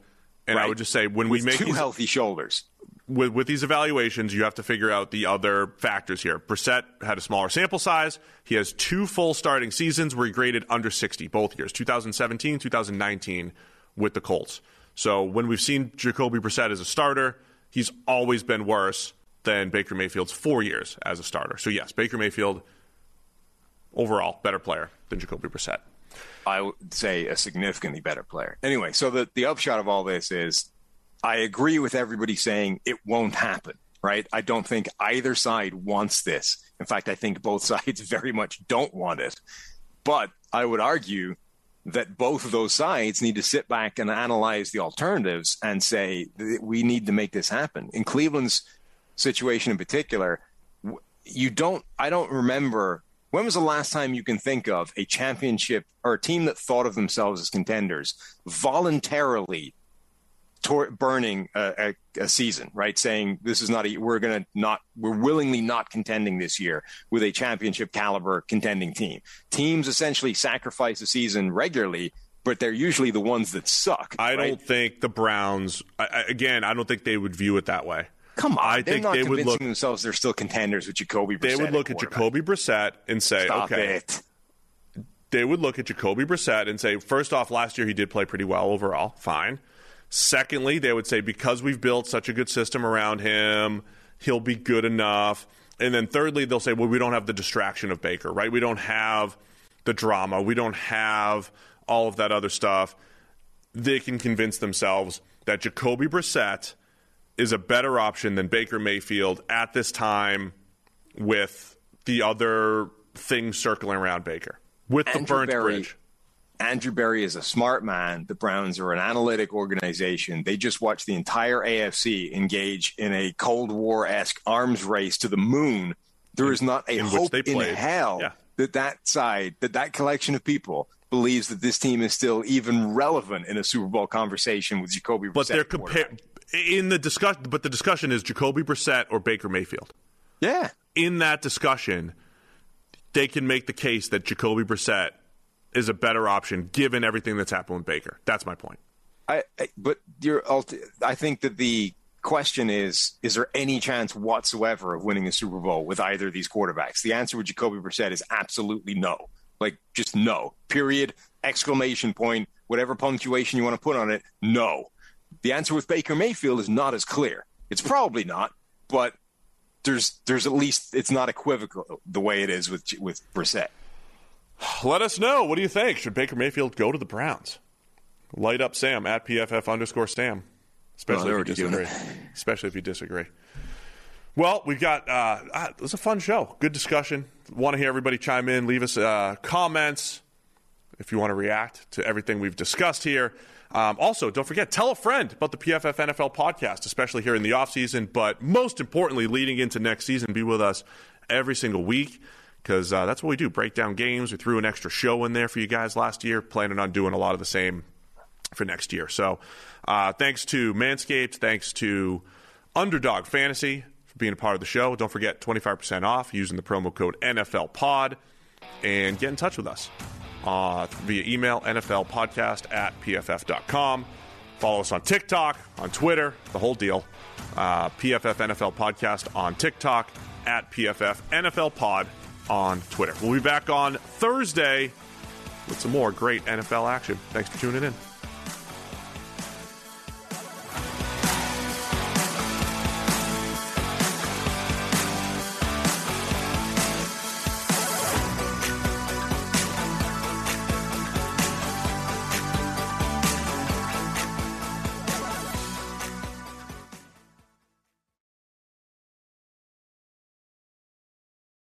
And I would just say, when we make two these, healthy shoulders. With, with these evaluations, you have to figure out the other factors here. Brissett had a smaller sample size. He has two full starting seasons where he graded under 60 both years, 2017, 2019 with the Colts. So when we've seen Jacoby Brissett as a starter, he's always been worse than Baker Mayfield's four years as a starter. So yes, Baker Mayfield overall better player than Jacoby Brissett. I would say a significantly better player. Anyway, so the, the upshot of all this is I agree with everybody saying it won't happen, right? I don't think either side wants this. In fact, I think both sides very much don't want it. But I would argue that both of those sides need to sit back and analyze the alternatives and say we need to make this happen. In Cleveland's situation in particular, you don't I don't remember when was the last time you can think of a championship or a team that thought of themselves as contenders voluntarily tor- burning a, a, a season, right? Saying this is not a we're going to not we're willingly not contending this year with a championship caliber contending team. Teams essentially sacrifice a season regularly, but they're usually the ones that suck. I right? don't think the Browns. I, again, I don't think they would view it that way. Come on, I they're think not they would convincing look. themselves they're still contenders with Jacoby. Brissett They would look at. Jacoby Brissett and say, Stop okay. it. They would look at Jacoby Brissett and say, first off, last year he did play pretty well overall. Fine. Secondly, they would say because we've built such a good system around him, he'll be good enough. And then thirdly, they'll say, well, we don't have the distraction of Baker, right? We don't have the drama. We don't have all of that other stuff. They can convince themselves that Jacoby Brissett is a better option than Baker Mayfield at this time with the other things circling around Baker with the Andrew burnt Berry- bridge. Andrew Berry is a smart man. The Browns are an analytic organization. They just watched the entire AFC engage in a Cold War esque arms race to the moon. There is not a in hope in hell Yeah. that that side, that that collection of people believes that this team is still even relevant in a Super Bowl conversation with Jacoby Brissett. But they're compared in the discussion. But the discussion is Jacoby Brissett or Baker Mayfield. Yeah. In that discussion, they can make the case that Jacoby Brissett is a better option given everything that's happened with Baker. That's my point. I, I but you're I think that the question is is there any chance whatsoever of winning a Super Bowl with either of these quarterbacks? The answer with Jacoby Brissett is absolutely no. Like just no. Period. Exclamation point. Whatever punctuation you want to put on it. No. The answer with Baker Mayfield is not as clear. It's probably not, but there's there's at least it's not equivocal the way it is with with Brissett. Let us know. What do you think? Should Baker Mayfield go to the Browns? Light up Sam at PFF underscore Sam. Especially they're if you disagree. Especially if you disagree. Well, we've got uh, uh, it was a fun show. Good discussion. Want to hear everybody chime in? Leave us uh, comments if you want to react to everything we've discussed here. Um, also, don't forget, tell a friend about the PFF NFL podcast, especially here in the offseason, but most importantly, leading into next season. Be with us every single week because uh, that's what we do break down games. We threw an extra show in there for you guys last year, planning on doing a lot of the same for next year. So, uh, thanks to Manscaped, thanks to Underdog Fantasy for being a part of the show. Don't forget 25% off using the promo code NFLPOD and get in touch with us uh, via email, NFLpodcast at pff.com. Follow us on TikTok, on Twitter, the whole deal. Uh, PFF NFL Podcast on TikTok, at PFF NFL Pod on Twitter. We'll be back on Thursday with some more great NFL action. Thanks for tuning in.